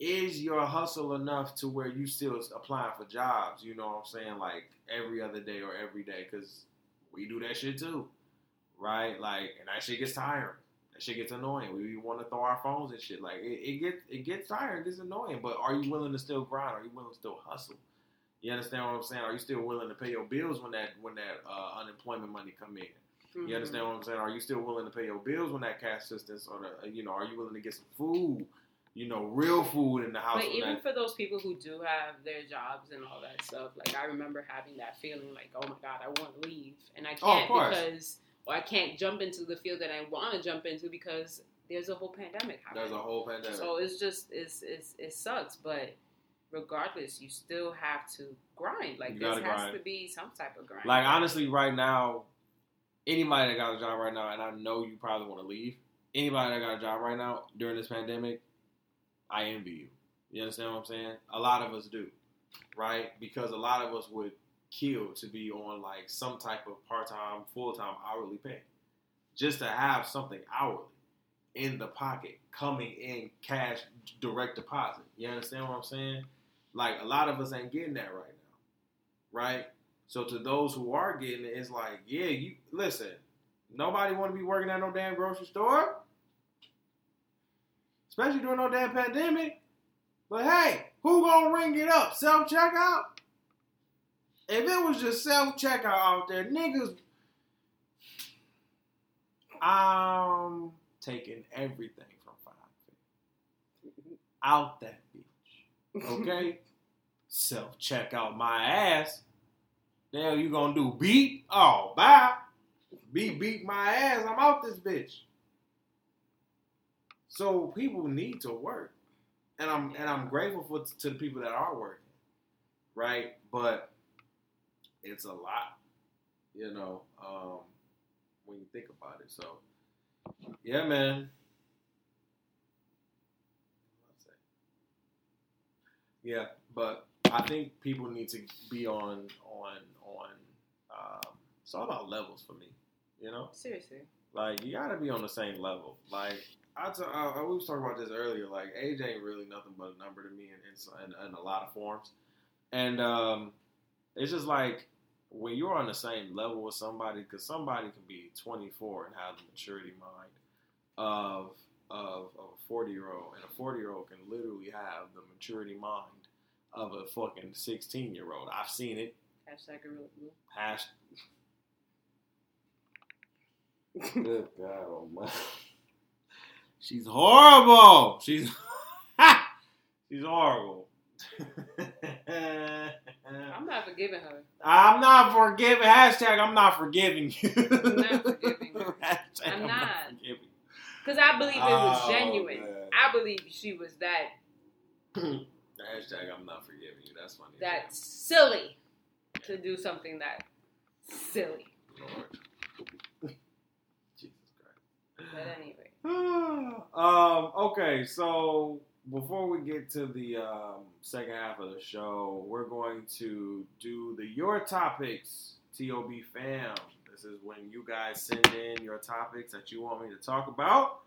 is your hustle enough to where you still applying for jobs? You know what I'm saying? Like every other day or every day, because we do that shit too, right? Like, and that shit gets tiring. That shit gets annoying. We want to throw our phones and shit. Like it, it gets it gets tiring, it gets annoying. But are you willing to still grind? Are you willing to still hustle? You understand what I'm saying? Are you still willing to pay your bills when that when that uh, unemployment money come in? Mm-hmm. You understand what I'm saying? Are you still willing to pay your bills when that cash assistance or the you know? Are you willing to get some food? You know, real food in the house. But even that- for those people who do have their jobs and all that stuff, like I remember having that feeling like, oh my god, I want to leave, and I Oh, can't course. because, or I can't jump into the field that I want to jump into because there's a whole pandemic happening. there's a whole pandemic. So it's just it's, it's it sucks, but regardless, you still have to grind. Like this has grind. to be some type of grind. Like honestly, right now, anybody that got a job right now, and I know you probably want to leave. Anybody that got a job right now during this pandemic, I envy you. You understand what I'm saying? A lot of us do, right? Because a lot of us would kill to be on like some type of part time, full time, hourly pay, just to have something hourly in the pocket coming in cash direct deposit. You understand what I'm saying? Like a lot of us ain't getting that right now, right? So to those who are getting it, it's like, yeah, you listen. Nobody want to be working at no damn grocery store, especially during no damn pandemic. But hey, who gonna ring it up? Self checkout? If it was just self checkout out there, niggas, I'm taking everything from five out that bitch. Okay, self checkout my ass. Hell you gonna do? Beat? Oh, bye. Beat beat my ass. I'm out this bitch. So people need to work, and I'm and I'm grateful for to the people that are working, right? But it's a lot, you know, um, when you think about it. So yeah, man. Yeah, but I think people need to be on on on. Um, it's all about levels for me, you know. Seriously. Like you gotta be on the same level. Like I, t- I, I we was talking about this earlier. Like age ain't really nothing but a number to me in in, in, in a lot of forms, and um, it's just like when you're on the same level with somebody, because somebody can be 24 and have the maturity mind of of, of a 40 year old, and a 40 year old can literally have the maturity mind of a fucking 16 year old. I've seen it. Hashtag gorilla glue. Hash. Good God Almighty. She's horrible. She's she's horrible. I'm not forgiving her. I'm not forgiving. Hashtag I'm not forgiving you. I'm not forgiving her. Hashtag I'm not. forgiving you. Because I believe it was Oh, genuine. man. I believe she was that Hashtag I'm not forgiving you. That's funny. that silly to do something that silly. Lord. Jesus Christ. But anyway. um, okay, so before we get to the um, second half of the show, we're going to do the Your Topics TOB fam. This is when you guys send in your topics that you want me to talk about.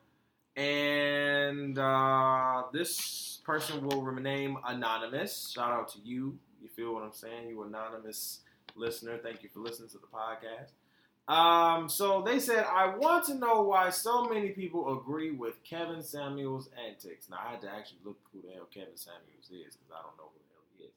And uh, this person will remain anonymous. Shout out to you. You feel what I'm saying? You anonymous listener. Thank you for listening to the podcast. Um, so they said, I want to know why so many people agree with Kevin Samuels' antics. Now I had to actually look who the hell Kevin Samuels is because I don't know who the hell he is.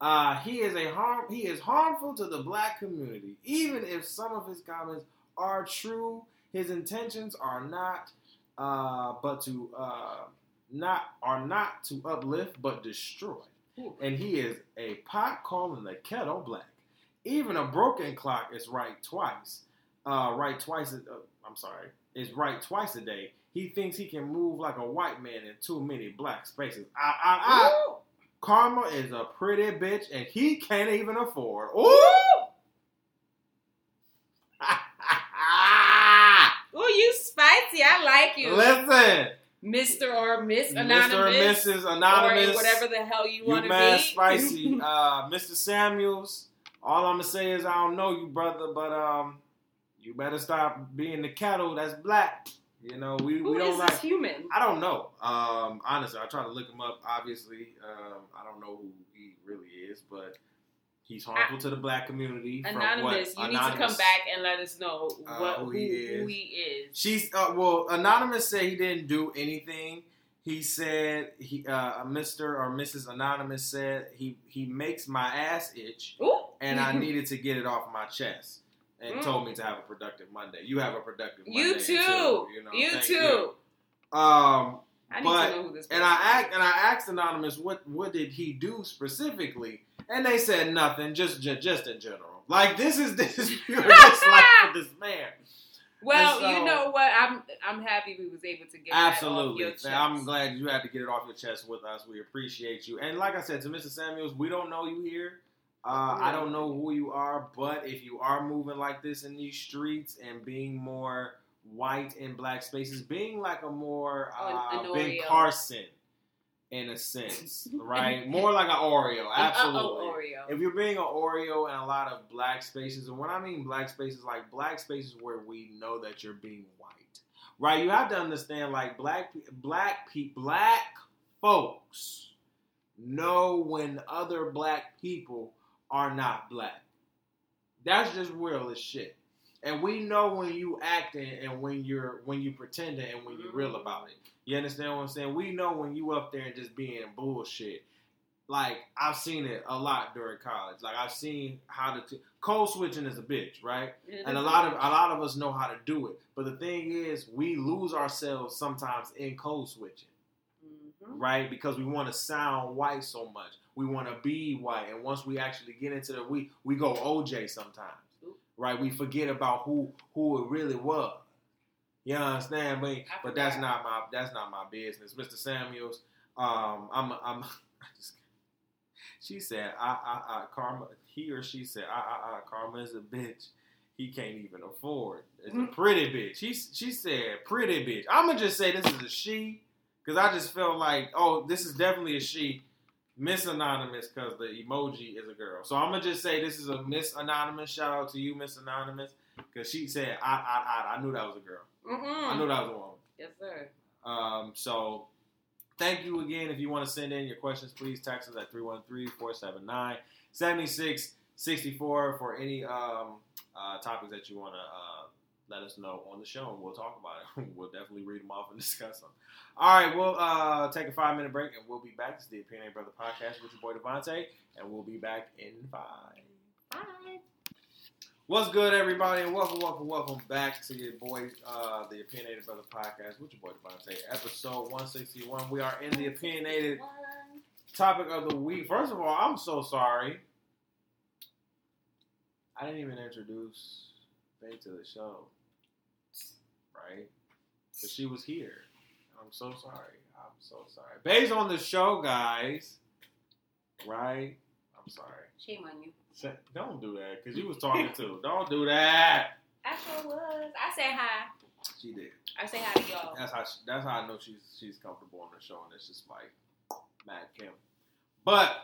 Uh, he is a harm. He is harmful to the black community. Even if some of his comments are true, his intentions are not, uh, but to uh, not are not to uplift but destroy. And he is a pot calling the kettle black. Even a broken clock is right twice. Uh, right twice. A, uh, I'm sorry, is right twice a day. He thinks he can move like a white man in too many black spaces. I, I, I, Ooh. Karma is a pretty bitch, and he can't even afford. Ooh! Ooh, you spicy. I like you. Listen, Mr. or Miss Anonymous. Mr. and Mrs. Anonymous, Or whatever the hell you, you want to be. spicy, uh, Mr. Samuels. All I'm gonna say is I don't know you, brother, but um, you better stop being the cattle that's black. You know, we, Who we don't is like. this human? I don't know. Um, honestly, I tried to look him up. Obviously, um, I don't know who he really is, but he's harmful to the black community. Anonymous, you need to come back and let us know Uh, what, who who, he who is. he is. She's uh, well, anonymous said he didn't do anything. He said he, uh, Mr. or Mrs. Anonymous said he he makes my ass itch, Ooh. And I needed to get it off my chest, and Mm. told me to have a productive Monday. You have a productive Monday You too. you know, you too. you. Um, I need But- to know who this and I asked and I asked anonymous what what did he do specifically, and they said nothing, just just, just in general. Like this is this is pure dislike for this man. Well, so- you know what? I'm I'm happy we was able to get Absolutely. your chest. I'm glad you had to get it off your chest with us. We appreciate you. And like I said to Mr. Samuels, we don't know you here. Uh, I don't know who you are, but if you are moving like this in these streets and being more white in black spaces, being like a more uh, An- an Ben Carson in a sense, right? more like an Oreo, absolutely. Oreo. If you're being an Oreo in a lot of black spaces, and when I mean black spaces, like black spaces where we know that you're being white, right? You have to understand, like black, black people, black folks know when other black people are not black. That's just real as shit. And we know when you acting and when you're when you pretending and when you're real about it. You understand what I'm saying? We know when you up there and just being bullshit. Like I've seen it a lot during college. Like I've seen how to t- code switching is a bitch, right? And a lot of a lot of us know how to do it. But the thing is, we lose ourselves sometimes in code switching, Mhm. right? Because we want to sound white so much. We want to be white, and once we actually get into the we we go OJ sometimes, right? We forget about who who it really was. You understand me? But that's not my that's not my business, Mr. Samuels. Um, I'm I'm. I just, she said, I, I, I, Karma. He or she said, I, I, I, Karma is a bitch. He can't even afford. It's a Mm. pretty bitch. She, she said, pretty bitch. I'm gonna just say this is a she, because I just felt like, oh, this is definitely a she. Miss Anonymous, because the emoji is a girl. So I'm gonna just say this is a Miss Anonymous. Shout out to you, Miss Anonymous, because she said, I, I, I, I knew that was a girl. Mm-mm. I knew that was a woman. Yes, sir. Um, so thank you again. If you want to send in your questions, please text us at 313-479-7664 for any um, uh, topics that you want to uh, let us know on the show, and we'll talk about it. we'll definitely read them off and discuss them. All right, we'll uh, take a five-minute break, and we'll be back. This is the Opinionated Brother Podcast with your boy DeVonta, and we'll be back in five. Bye. What's good, everybody, and welcome, welcome, welcome back to your boy, uh, the Opinionated Brother Podcast with your boy DeVonta, episode 161. We are in the opinionated topic of the week. First of all, I'm so sorry. I didn't even introduce Faye to the show, right? But she was here. I'm so sorry. I'm so sorry. Based on the show, guys. Right? I'm sorry. Shame on you. Don't do that, because you was talking too. Don't do that. I sure was. I said hi. She did. I say hi to y'all. That's how. She, that's how I know she's she's comfortable on the show, and it's just like Mad Kim. But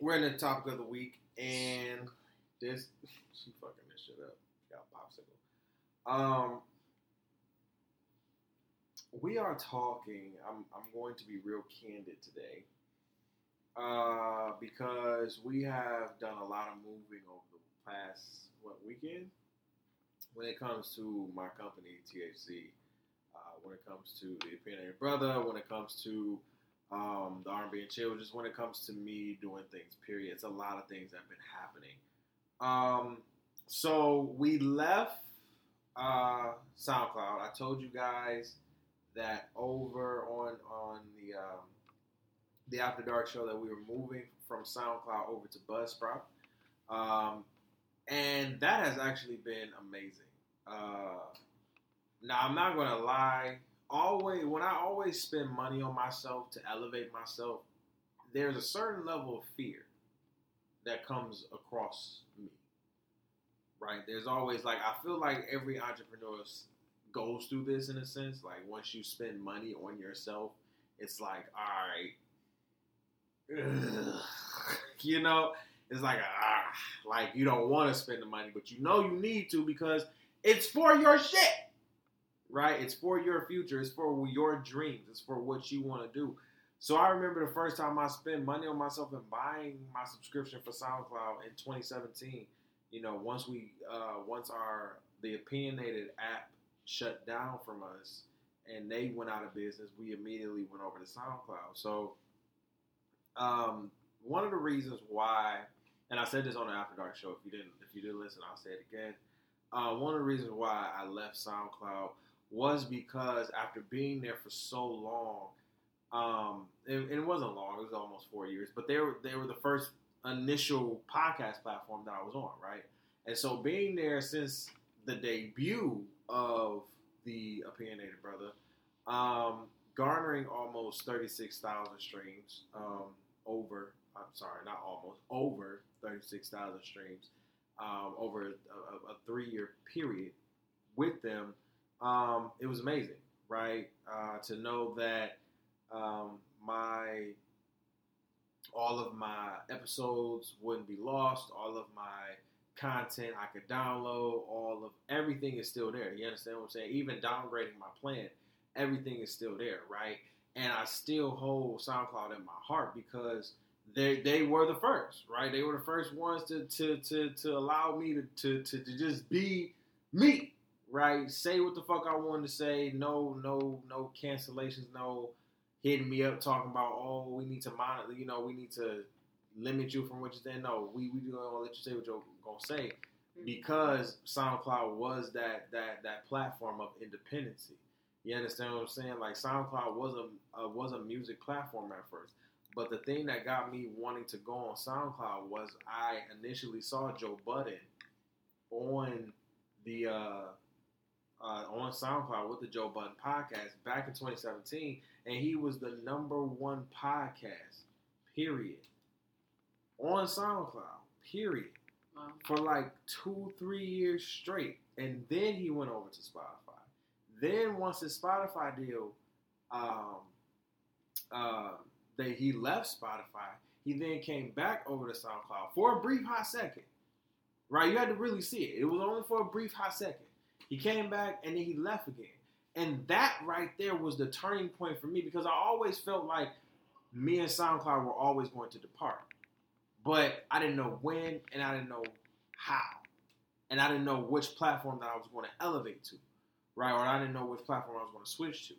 we're in the topic of the week, and this she fucking this shit up. Got popsicle. Um, we are talking. I'm I'm going to be real candid today, uh, because we have done a lot of moving over the past what weekend when it comes to my company THC uh, when it comes to the opinionated brother, when it comes to um, the R&B and chill, just when it comes to me doing things. Period. It's a lot of things that have been happening. Um, so we left uh, SoundCloud. I told you guys that over on on the um, the After Dark show that we were moving from SoundCloud over to Buzzsprout. Um, and that has actually been amazing. Uh, now I'm not gonna lie. always when I always spend money on myself to elevate myself, there's a certain level of fear that comes across me. Right? There's always like I feel like every entrepreneur goes through this in a sense. Like once you spend money on yourself, it's like, all right, ugh. you know, it's like ah, like you don't want to spend the money, but you know you need to because it's for your shit right? It's for your future. It's for your dreams. It's for what you want to do. So I remember the first time I spent money on myself and buying my subscription for SoundCloud in 2017. You know, once we, uh, once our the opinionated app shut down from us and they went out of business, we immediately went over to SoundCloud. So, um, one of the reasons why, and I said this on the After Dark show. If you didn't, if you didn't listen, I'll say it again. Uh, one of the reasons why I left SoundCloud was because after being there for so long, um, and, it wasn't long; it was almost four years. But they were they were the first initial podcast platform that I was on, right? And so being there since the debut of the opinionated brother, um, garnering almost thirty six thousand streams um, over. I'm sorry, not almost over thirty six thousand streams um, over a, a, a three year period with them um, it was amazing, right? Uh, to know that um, my all of my episodes wouldn't be lost, all of my content I could download, all of everything is still there. You understand what I'm saying? Even downgrading my plan, everything is still there, right? And I still hold SoundCloud in my heart because they they were the first, right? They were the first ones to to to, to allow me to, to, to, to just be me, right? Say what the fuck I wanted to say. No, no, no cancellations. No hitting me up talking about oh we need to monitor. You know we need to limit you from what you're saying. No, we we gonna let you say what you're gonna say mm-hmm. because SoundCloud was that that that platform of independency. You understand what I'm saying? Like SoundCloud was a uh, was a music platform at first, but the thing that got me wanting to go on SoundCloud was I initially saw Joe Budden on the uh, uh, on SoundCloud with the Joe Budden podcast back in 2017, and he was the number one podcast, period, on SoundCloud, period, wow. for like two, three years straight. And then he went over to Spotify. Then once his Spotify deal, um, uh, that he left Spotify, he then came back over to SoundCloud for a brief hot second. Right, you had to really see it. It was only for a brief hot second. He came back and then he left again. And that right there was the turning point for me because I always felt like me and SoundCloud were always going to depart. But I didn't know when and I didn't know how. And I didn't know which platform that I was going to elevate to, right? Or I didn't know which platform I was going to switch to.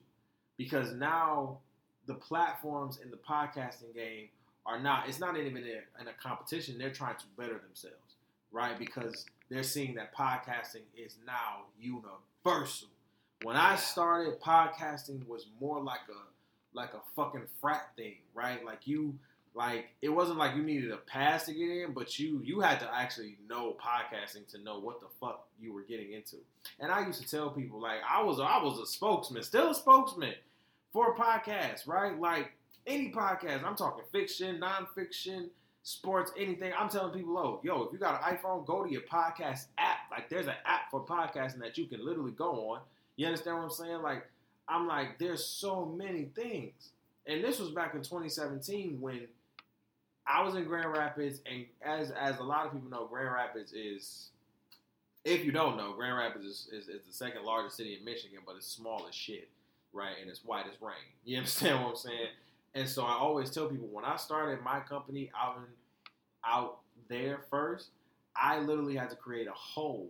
Because now the platforms in the podcasting game are not, it's not even in a competition. They're trying to better themselves, right? Because they're seeing that podcasting is now universal. When I started, podcasting was more like a like a fucking frat thing, right? Like you like it wasn't like you needed a pass to get in, but you you had to actually know podcasting to know what the fuck you were getting into. And I used to tell people like I was I was a spokesman, still a spokesman for a podcast, right? Like any podcast, I'm talking fiction, nonfiction, sports, anything. I'm telling people, oh, yo, if you got an iPhone, go to your podcast app. Like, there's an app for podcasting that you can literally go on. You understand what I'm saying? Like, I'm like, there's so many things. And this was back in 2017 when I was in Grand Rapids, and as as a lot of people know, Grand Rapids is, if you don't know, Grand Rapids is, is, is the second largest city in Michigan, but it's small as shit, right? And it's white as rain. You understand what I'm saying? And so I always tell people when I started my company out in, out there first, I literally had to create a hole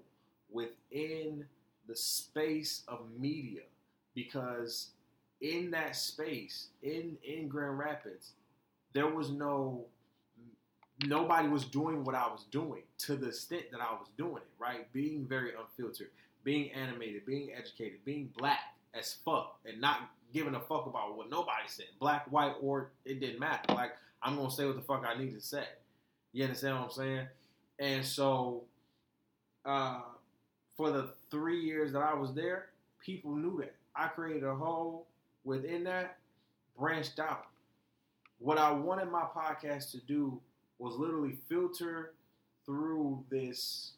within the space of media because in that space in in Grand Rapids, there was no nobody was doing what I was doing to the extent that I was doing it, right? Being very unfiltered, being animated, being educated, being black as fuck, and not giving a fuck about what nobody said, black, white, or it didn't matter. Like I'm gonna say what the fuck I need to say. You understand what I'm saying? And so, uh, for the three years that I was there, people knew that. I created a hole within that, branched out. What I wanted my podcast to do was literally filter through this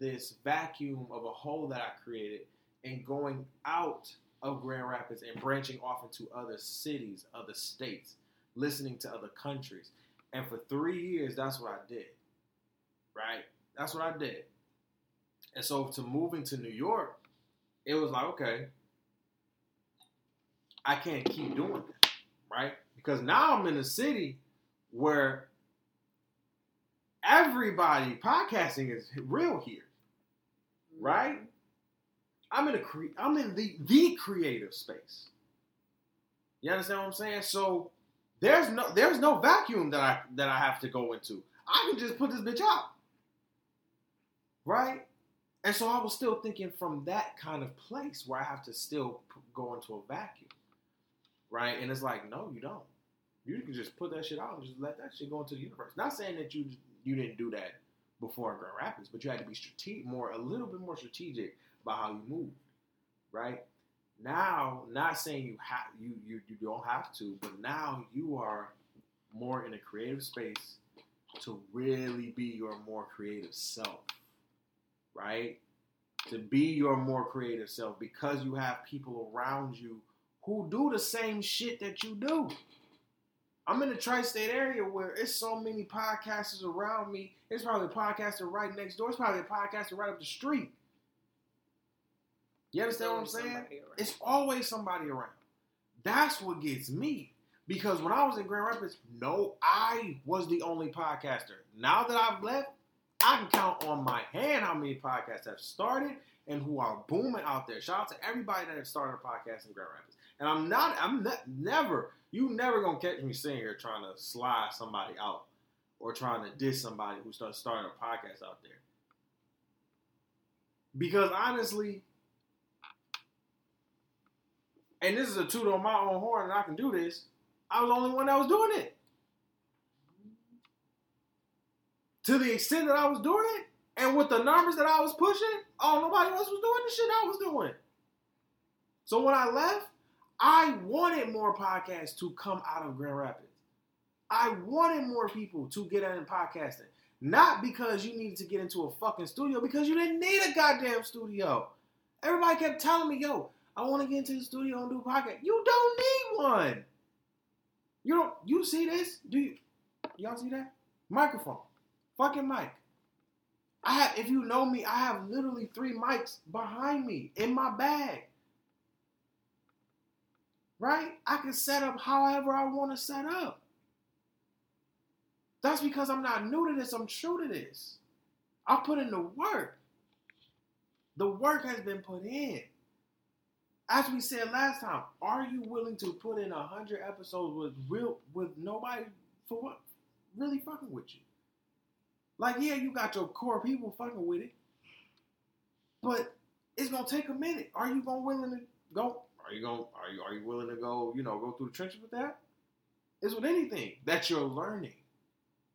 this vacuum of a hole that I created and going out of Grand Rapids and branching off into other cities, other states, listening to other countries. And for three years, that's what I did. Right? That's what I did. And so to moving to New York, it was like, okay, I can't keep doing that. Right? Because now I'm in a city where everybody podcasting is real here. Right? I'm in a cre- I'm in the the creative space. You understand what I'm saying? So there's no there's no vacuum that I that I have to go into. I can just put this bitch out. Right? And so I was still thinking from that kind of place where I have to still go into a vacuum. Right? And it's like, no, you don't. You can just put that shit out and just let that shit go into the universe. Not saying that you you didn't do that before in Grand Rapids, but you had to be strategic, more a little bit more strategic about how you move, right? Now, not saying you have you, you you don't have to, but now you are more in a creative space to really be your more creative self, right? To be your more creative self because you have people around you who do the same shit that you do. I'm in the tri-state area where it's so many podcasters around me. It's probably a podcaster right next door. It's probably a podcaster right up the street. You understand what I'm saying? It's always somebody around. That's what gets me. Because when I was in Grand Rapids, no, I was the only podcaster. Now that I've left, I can count on my hand how many podcasts have started and who are booming out there. Shout out to everybody that has started a podcast in Grand Rapids. And I'm not, I'm not, never, you never gonna catch me sitting here trying to slide somebody out or trying to diss somebody who started starting a podcast out there. Because honestly, and this is a toot on my own horn, and I can do this. I was the only one that was doing it. To the extent that I was doing it, and with the numbers that I was pushing, oh, nobody else was doing the shit I was doing. So when I left, I wanted more podcasts to come out of Grand Rapids. I wanted more people to get into podcasting. Not because you needed to get into a fucking studio, because you didn't need a goddamn studio. Everybody kept telling me, yo, I want to get into the studio and do a podcast. You don't need one. You don't. You see this? Do you? Y'all see that? Microphone, fucking mic. I have. If you know me, I have literally three mics behind me in my bag. Right? I can set up however I want to set up. That's because I'm not new to this. I'm true to this. I put in the work. The work has been put in as we said last time, are you willing to put in a hundred episodes with real with nobody for what really fucking with you? Like, yeah, you got your core people fucking with it, but it's gonna take a minute. Are you gonna willing to go? Are you going? Are you are you willing to go? You know, go through the trenches with that? It's with anything that you're learning,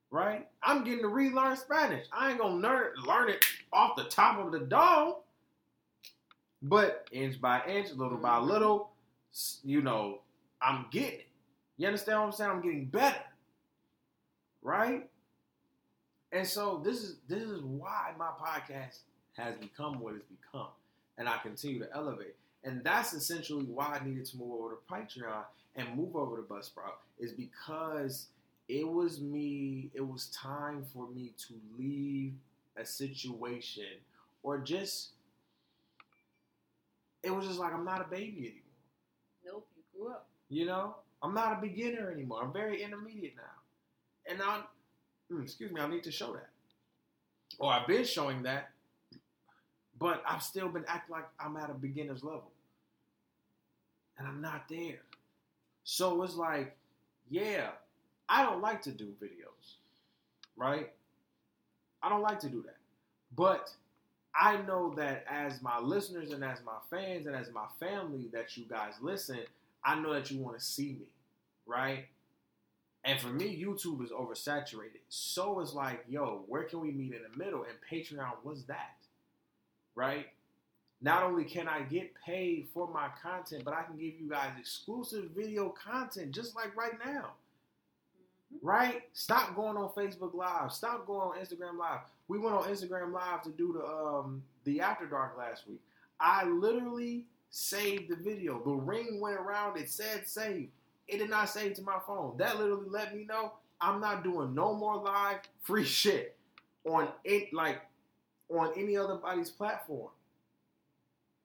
right? I'm getting to relearn Spanish. I ain't gonna learn learn it off the top of the dome. But inch by inch, little by mm-hmm. little, you know, I'm getting it. You understand what I'm saying? I'm getting better. Right? And so this is this is why my podcast has become what it's become. And I continue to elevate. And that's essentially why I needed to move over to Patreon and move over to Buzzsprout, is because it was me, it was time for me to leave a situation or just it was just like I'm not a baby anymore. Nope, you grew up. You know, I'm not a beginner anymore. I'm very intermediate now, and I, mm, excuse me, I need to show that, or I've been showing that, but I've still been acting like I'm at a beginner's level, and I'm not there. So it's like, yeah, I don't like to do videos, right? I don't like to do that, but I know that as my listeners and as my fans and as my family that you guys listen, I know that you want to see me, right? And for me, YouTube is oversaturated. So it's like, yo, where can we meet in the middle? And Patreon was that, right? not only can I get paid for my content, but I can give you guys exclusive video content just like right now. Right? Stop going on Facebook Live. Stop going on Instagram Live. We went on Instagram Live to do the um the After Dark last week. I literally saved the video. The ring went around. It said save. It did not save to my phone. That literally let me know I'm not doing no more live free shit on it like on any other body's platform.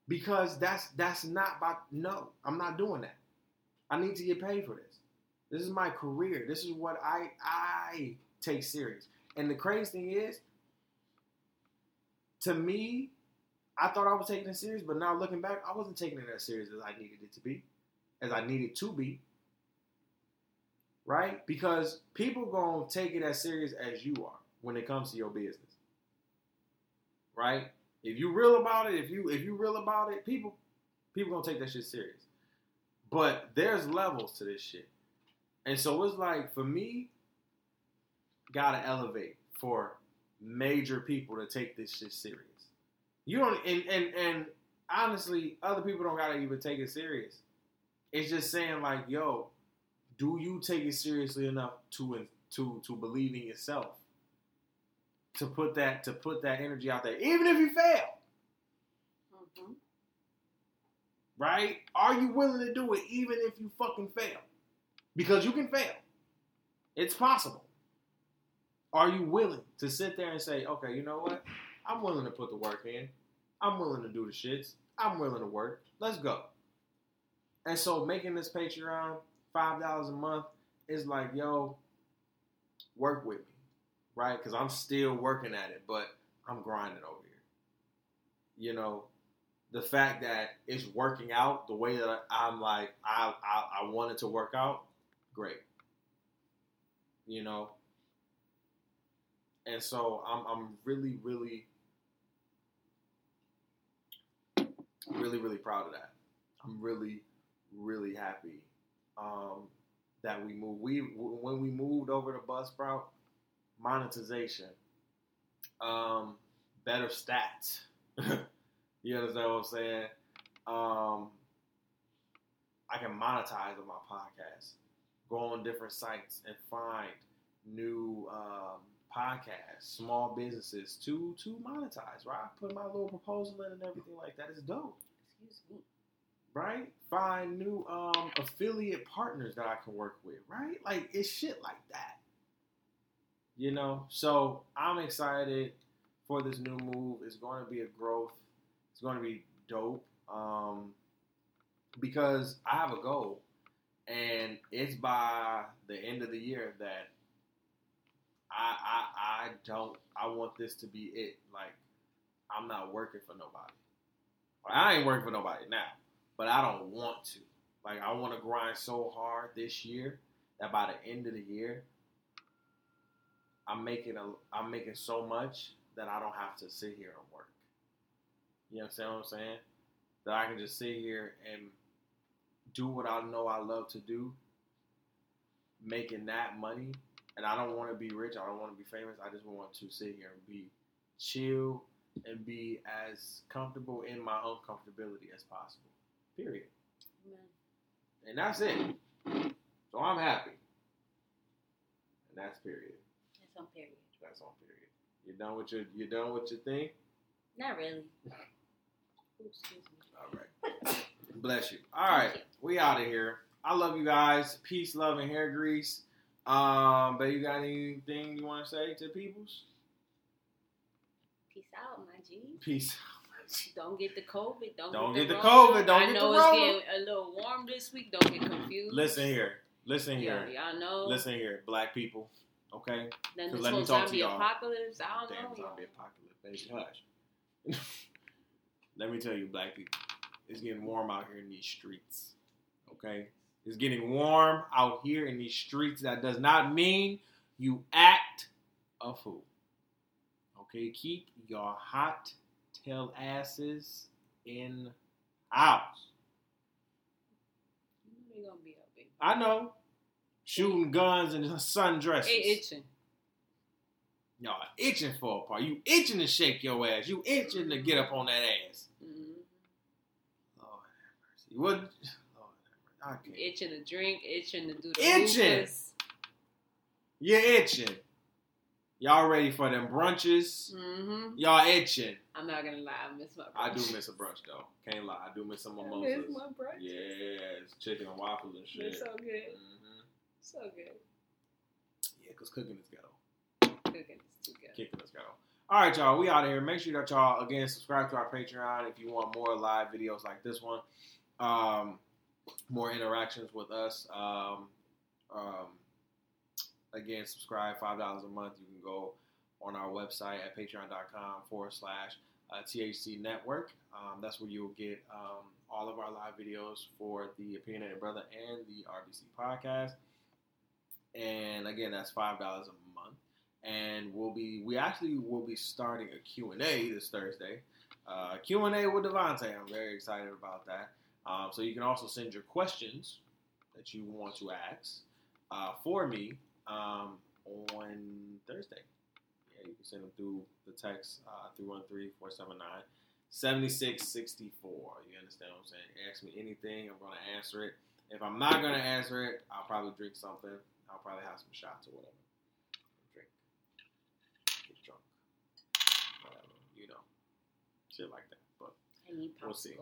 Because that's that's not by no i'm not doing that. I need to get paid for this. This is my career. This is what i i take serious. And the crazy thing is to me i thought i was taking it serious but now looking back i wasn't taking it as serious as i needed it to be as i needed to be. Right? Because people gonna take it as serious as you are when it comes to your business right if you real about it, if you if you real about it, people people gonna take that shit serious. But there's levels to this shit. And so it's like for me, gotta elevate for major people to take this shit serious. You don't and and, and honestly, other people don't gotta even take it serious. It's just saying like, yo, do you take it seriously enough to to to believe in yourself? To put that to put that energy out there, even if you fail. Mm-hmm. Right? Are you willing to do it even if you fucking fail? Because you can fail. It's possible. Are you willing to sit there and say, okay, you know what? I'm willing to put the work in. I'm willing to do the shits. I'm willing to work. Let's go. And so making this Patreon five dollars a month is like, yo, work with me right? Because I'm still working at it, but I'm grinding over here. You know, the fact that it's working out the way that I'm like I I, I wanted to work out, great. You know, and so I'm I'm really really really really proud of that. I'm really really happy um, that we moved. We when we moved over to bus Buzzsprout, monetization, um, better stats. you understand what I'm saying? Um, I can monetize on my podcast, go on different sites and find new um, podcasts, small businesses to to monetize. Right, I put my little proposal in and everything like that. It's dope. Excuse me. Right, find new um, affiliate partners that I can work with. Right, like it's shit like that. You know, so I'm excited for this new move. It's going to be a growth. It's going to be dope. Um, because I have a goal, and it's by the end of the year that I I I don't I want this to be it. Like I'm not working for nobody. I ain't working for nobody now, but I don't want to. Like I want to grind so hard this year that by the end of the year I'm making a I'm making so much that I don't have to sit here and work. You understand what I'm saying? That I can just sit here and do what I know I love to do, making that money. And I don't want to be rich. I don't want to be famous. I just want to sit here and be chill and be as comfortable in my uncomfortability as possible. Period. Amen. And that's it. So I'm happy. And that's period on period. That's on period. You done with your you done with your thing? Not really. excuse me. All right. Bless you. All right, you. we out of here. I love you guys. Peace, love, and hair grease. Um, but you got anything you want to say to peoples? Peace out, my G. Peace Don't get the COVID. Don't, don't get, get the, COVID. Don't get too confused. I know the it's getting a little warm this week. Don't get confused. Listen here. Listen here. Yeah, y'all know. Listen here, black people. Okay. Then this whole zombie apocalypse. I don't Damn know. zombie apocalypse, baby. Hush. Let me tell you, black people, it's getting warm out here in these streets. Okay. It's getting warm out here in these streets. That does not mean you act a fool. Okay, keep your hot tail asses in house. I know shooting guns and sundresses. It itching. Y'all itching for a part. You itching to shake your ass. You itching to get up on that ass. Mm-hmm. Lord have mercy. What? Oh, itching to drink, itching to do the itching. You're itching. Y'all ready for them brunches? Mm-hmm. Y'all itching. I'm not gonna lie, I miss my brunch. I do miss a brunch though. Can't lie, I do miss some mimosas. I miss my brunch. Yeah, it's chicken and waffles and shit. It's so good. Mm-hmm. So good. Yeah, cause cooking is ghetto. Cooking is too good. Kicking is ghetto. All right, y'all. We out of here. Make sure that y'all again subscribe to our Patreon if you want more live videos like this one. Um, more interactions with us. Um, um, again, subscribe five dollars a month. You can go on our website at patreon.com forward slash uh, THC Network. Um, that's where you'll get um, all of our live videos for the Opinionated Brother and the RBC podcast. And again, that's five dollars a month. and we'll be we actually will be starting a Q&A this Thursday. Uh, Q&A with DeVonta. I'm very excited about that. Um, so you can also send your questions that you want to ask uh, for me um, on Thursday. Yeah, you can send them through the text uh, 313-479-7664. You understand what I'm saying? Ask me anything. I'm going to answer it. If I'm not going to answer it, I'll probably drink something. I'll probably have some shots or whatever. Drink. Get drunk. Whatever. You know. Shit like that. But we'll see.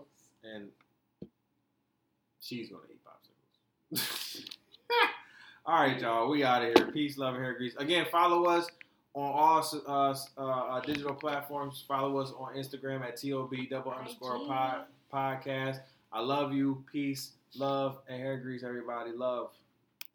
And she's gonna eat popsicles. all right, y'all. We out of here. Peace, love, and hair grease. Again, follow us on all uh, uh, digital platforms. Follow us on Instagram at tob double underscore pod, podcast. I love you. Peace, love, and hair grease. Everybody, love.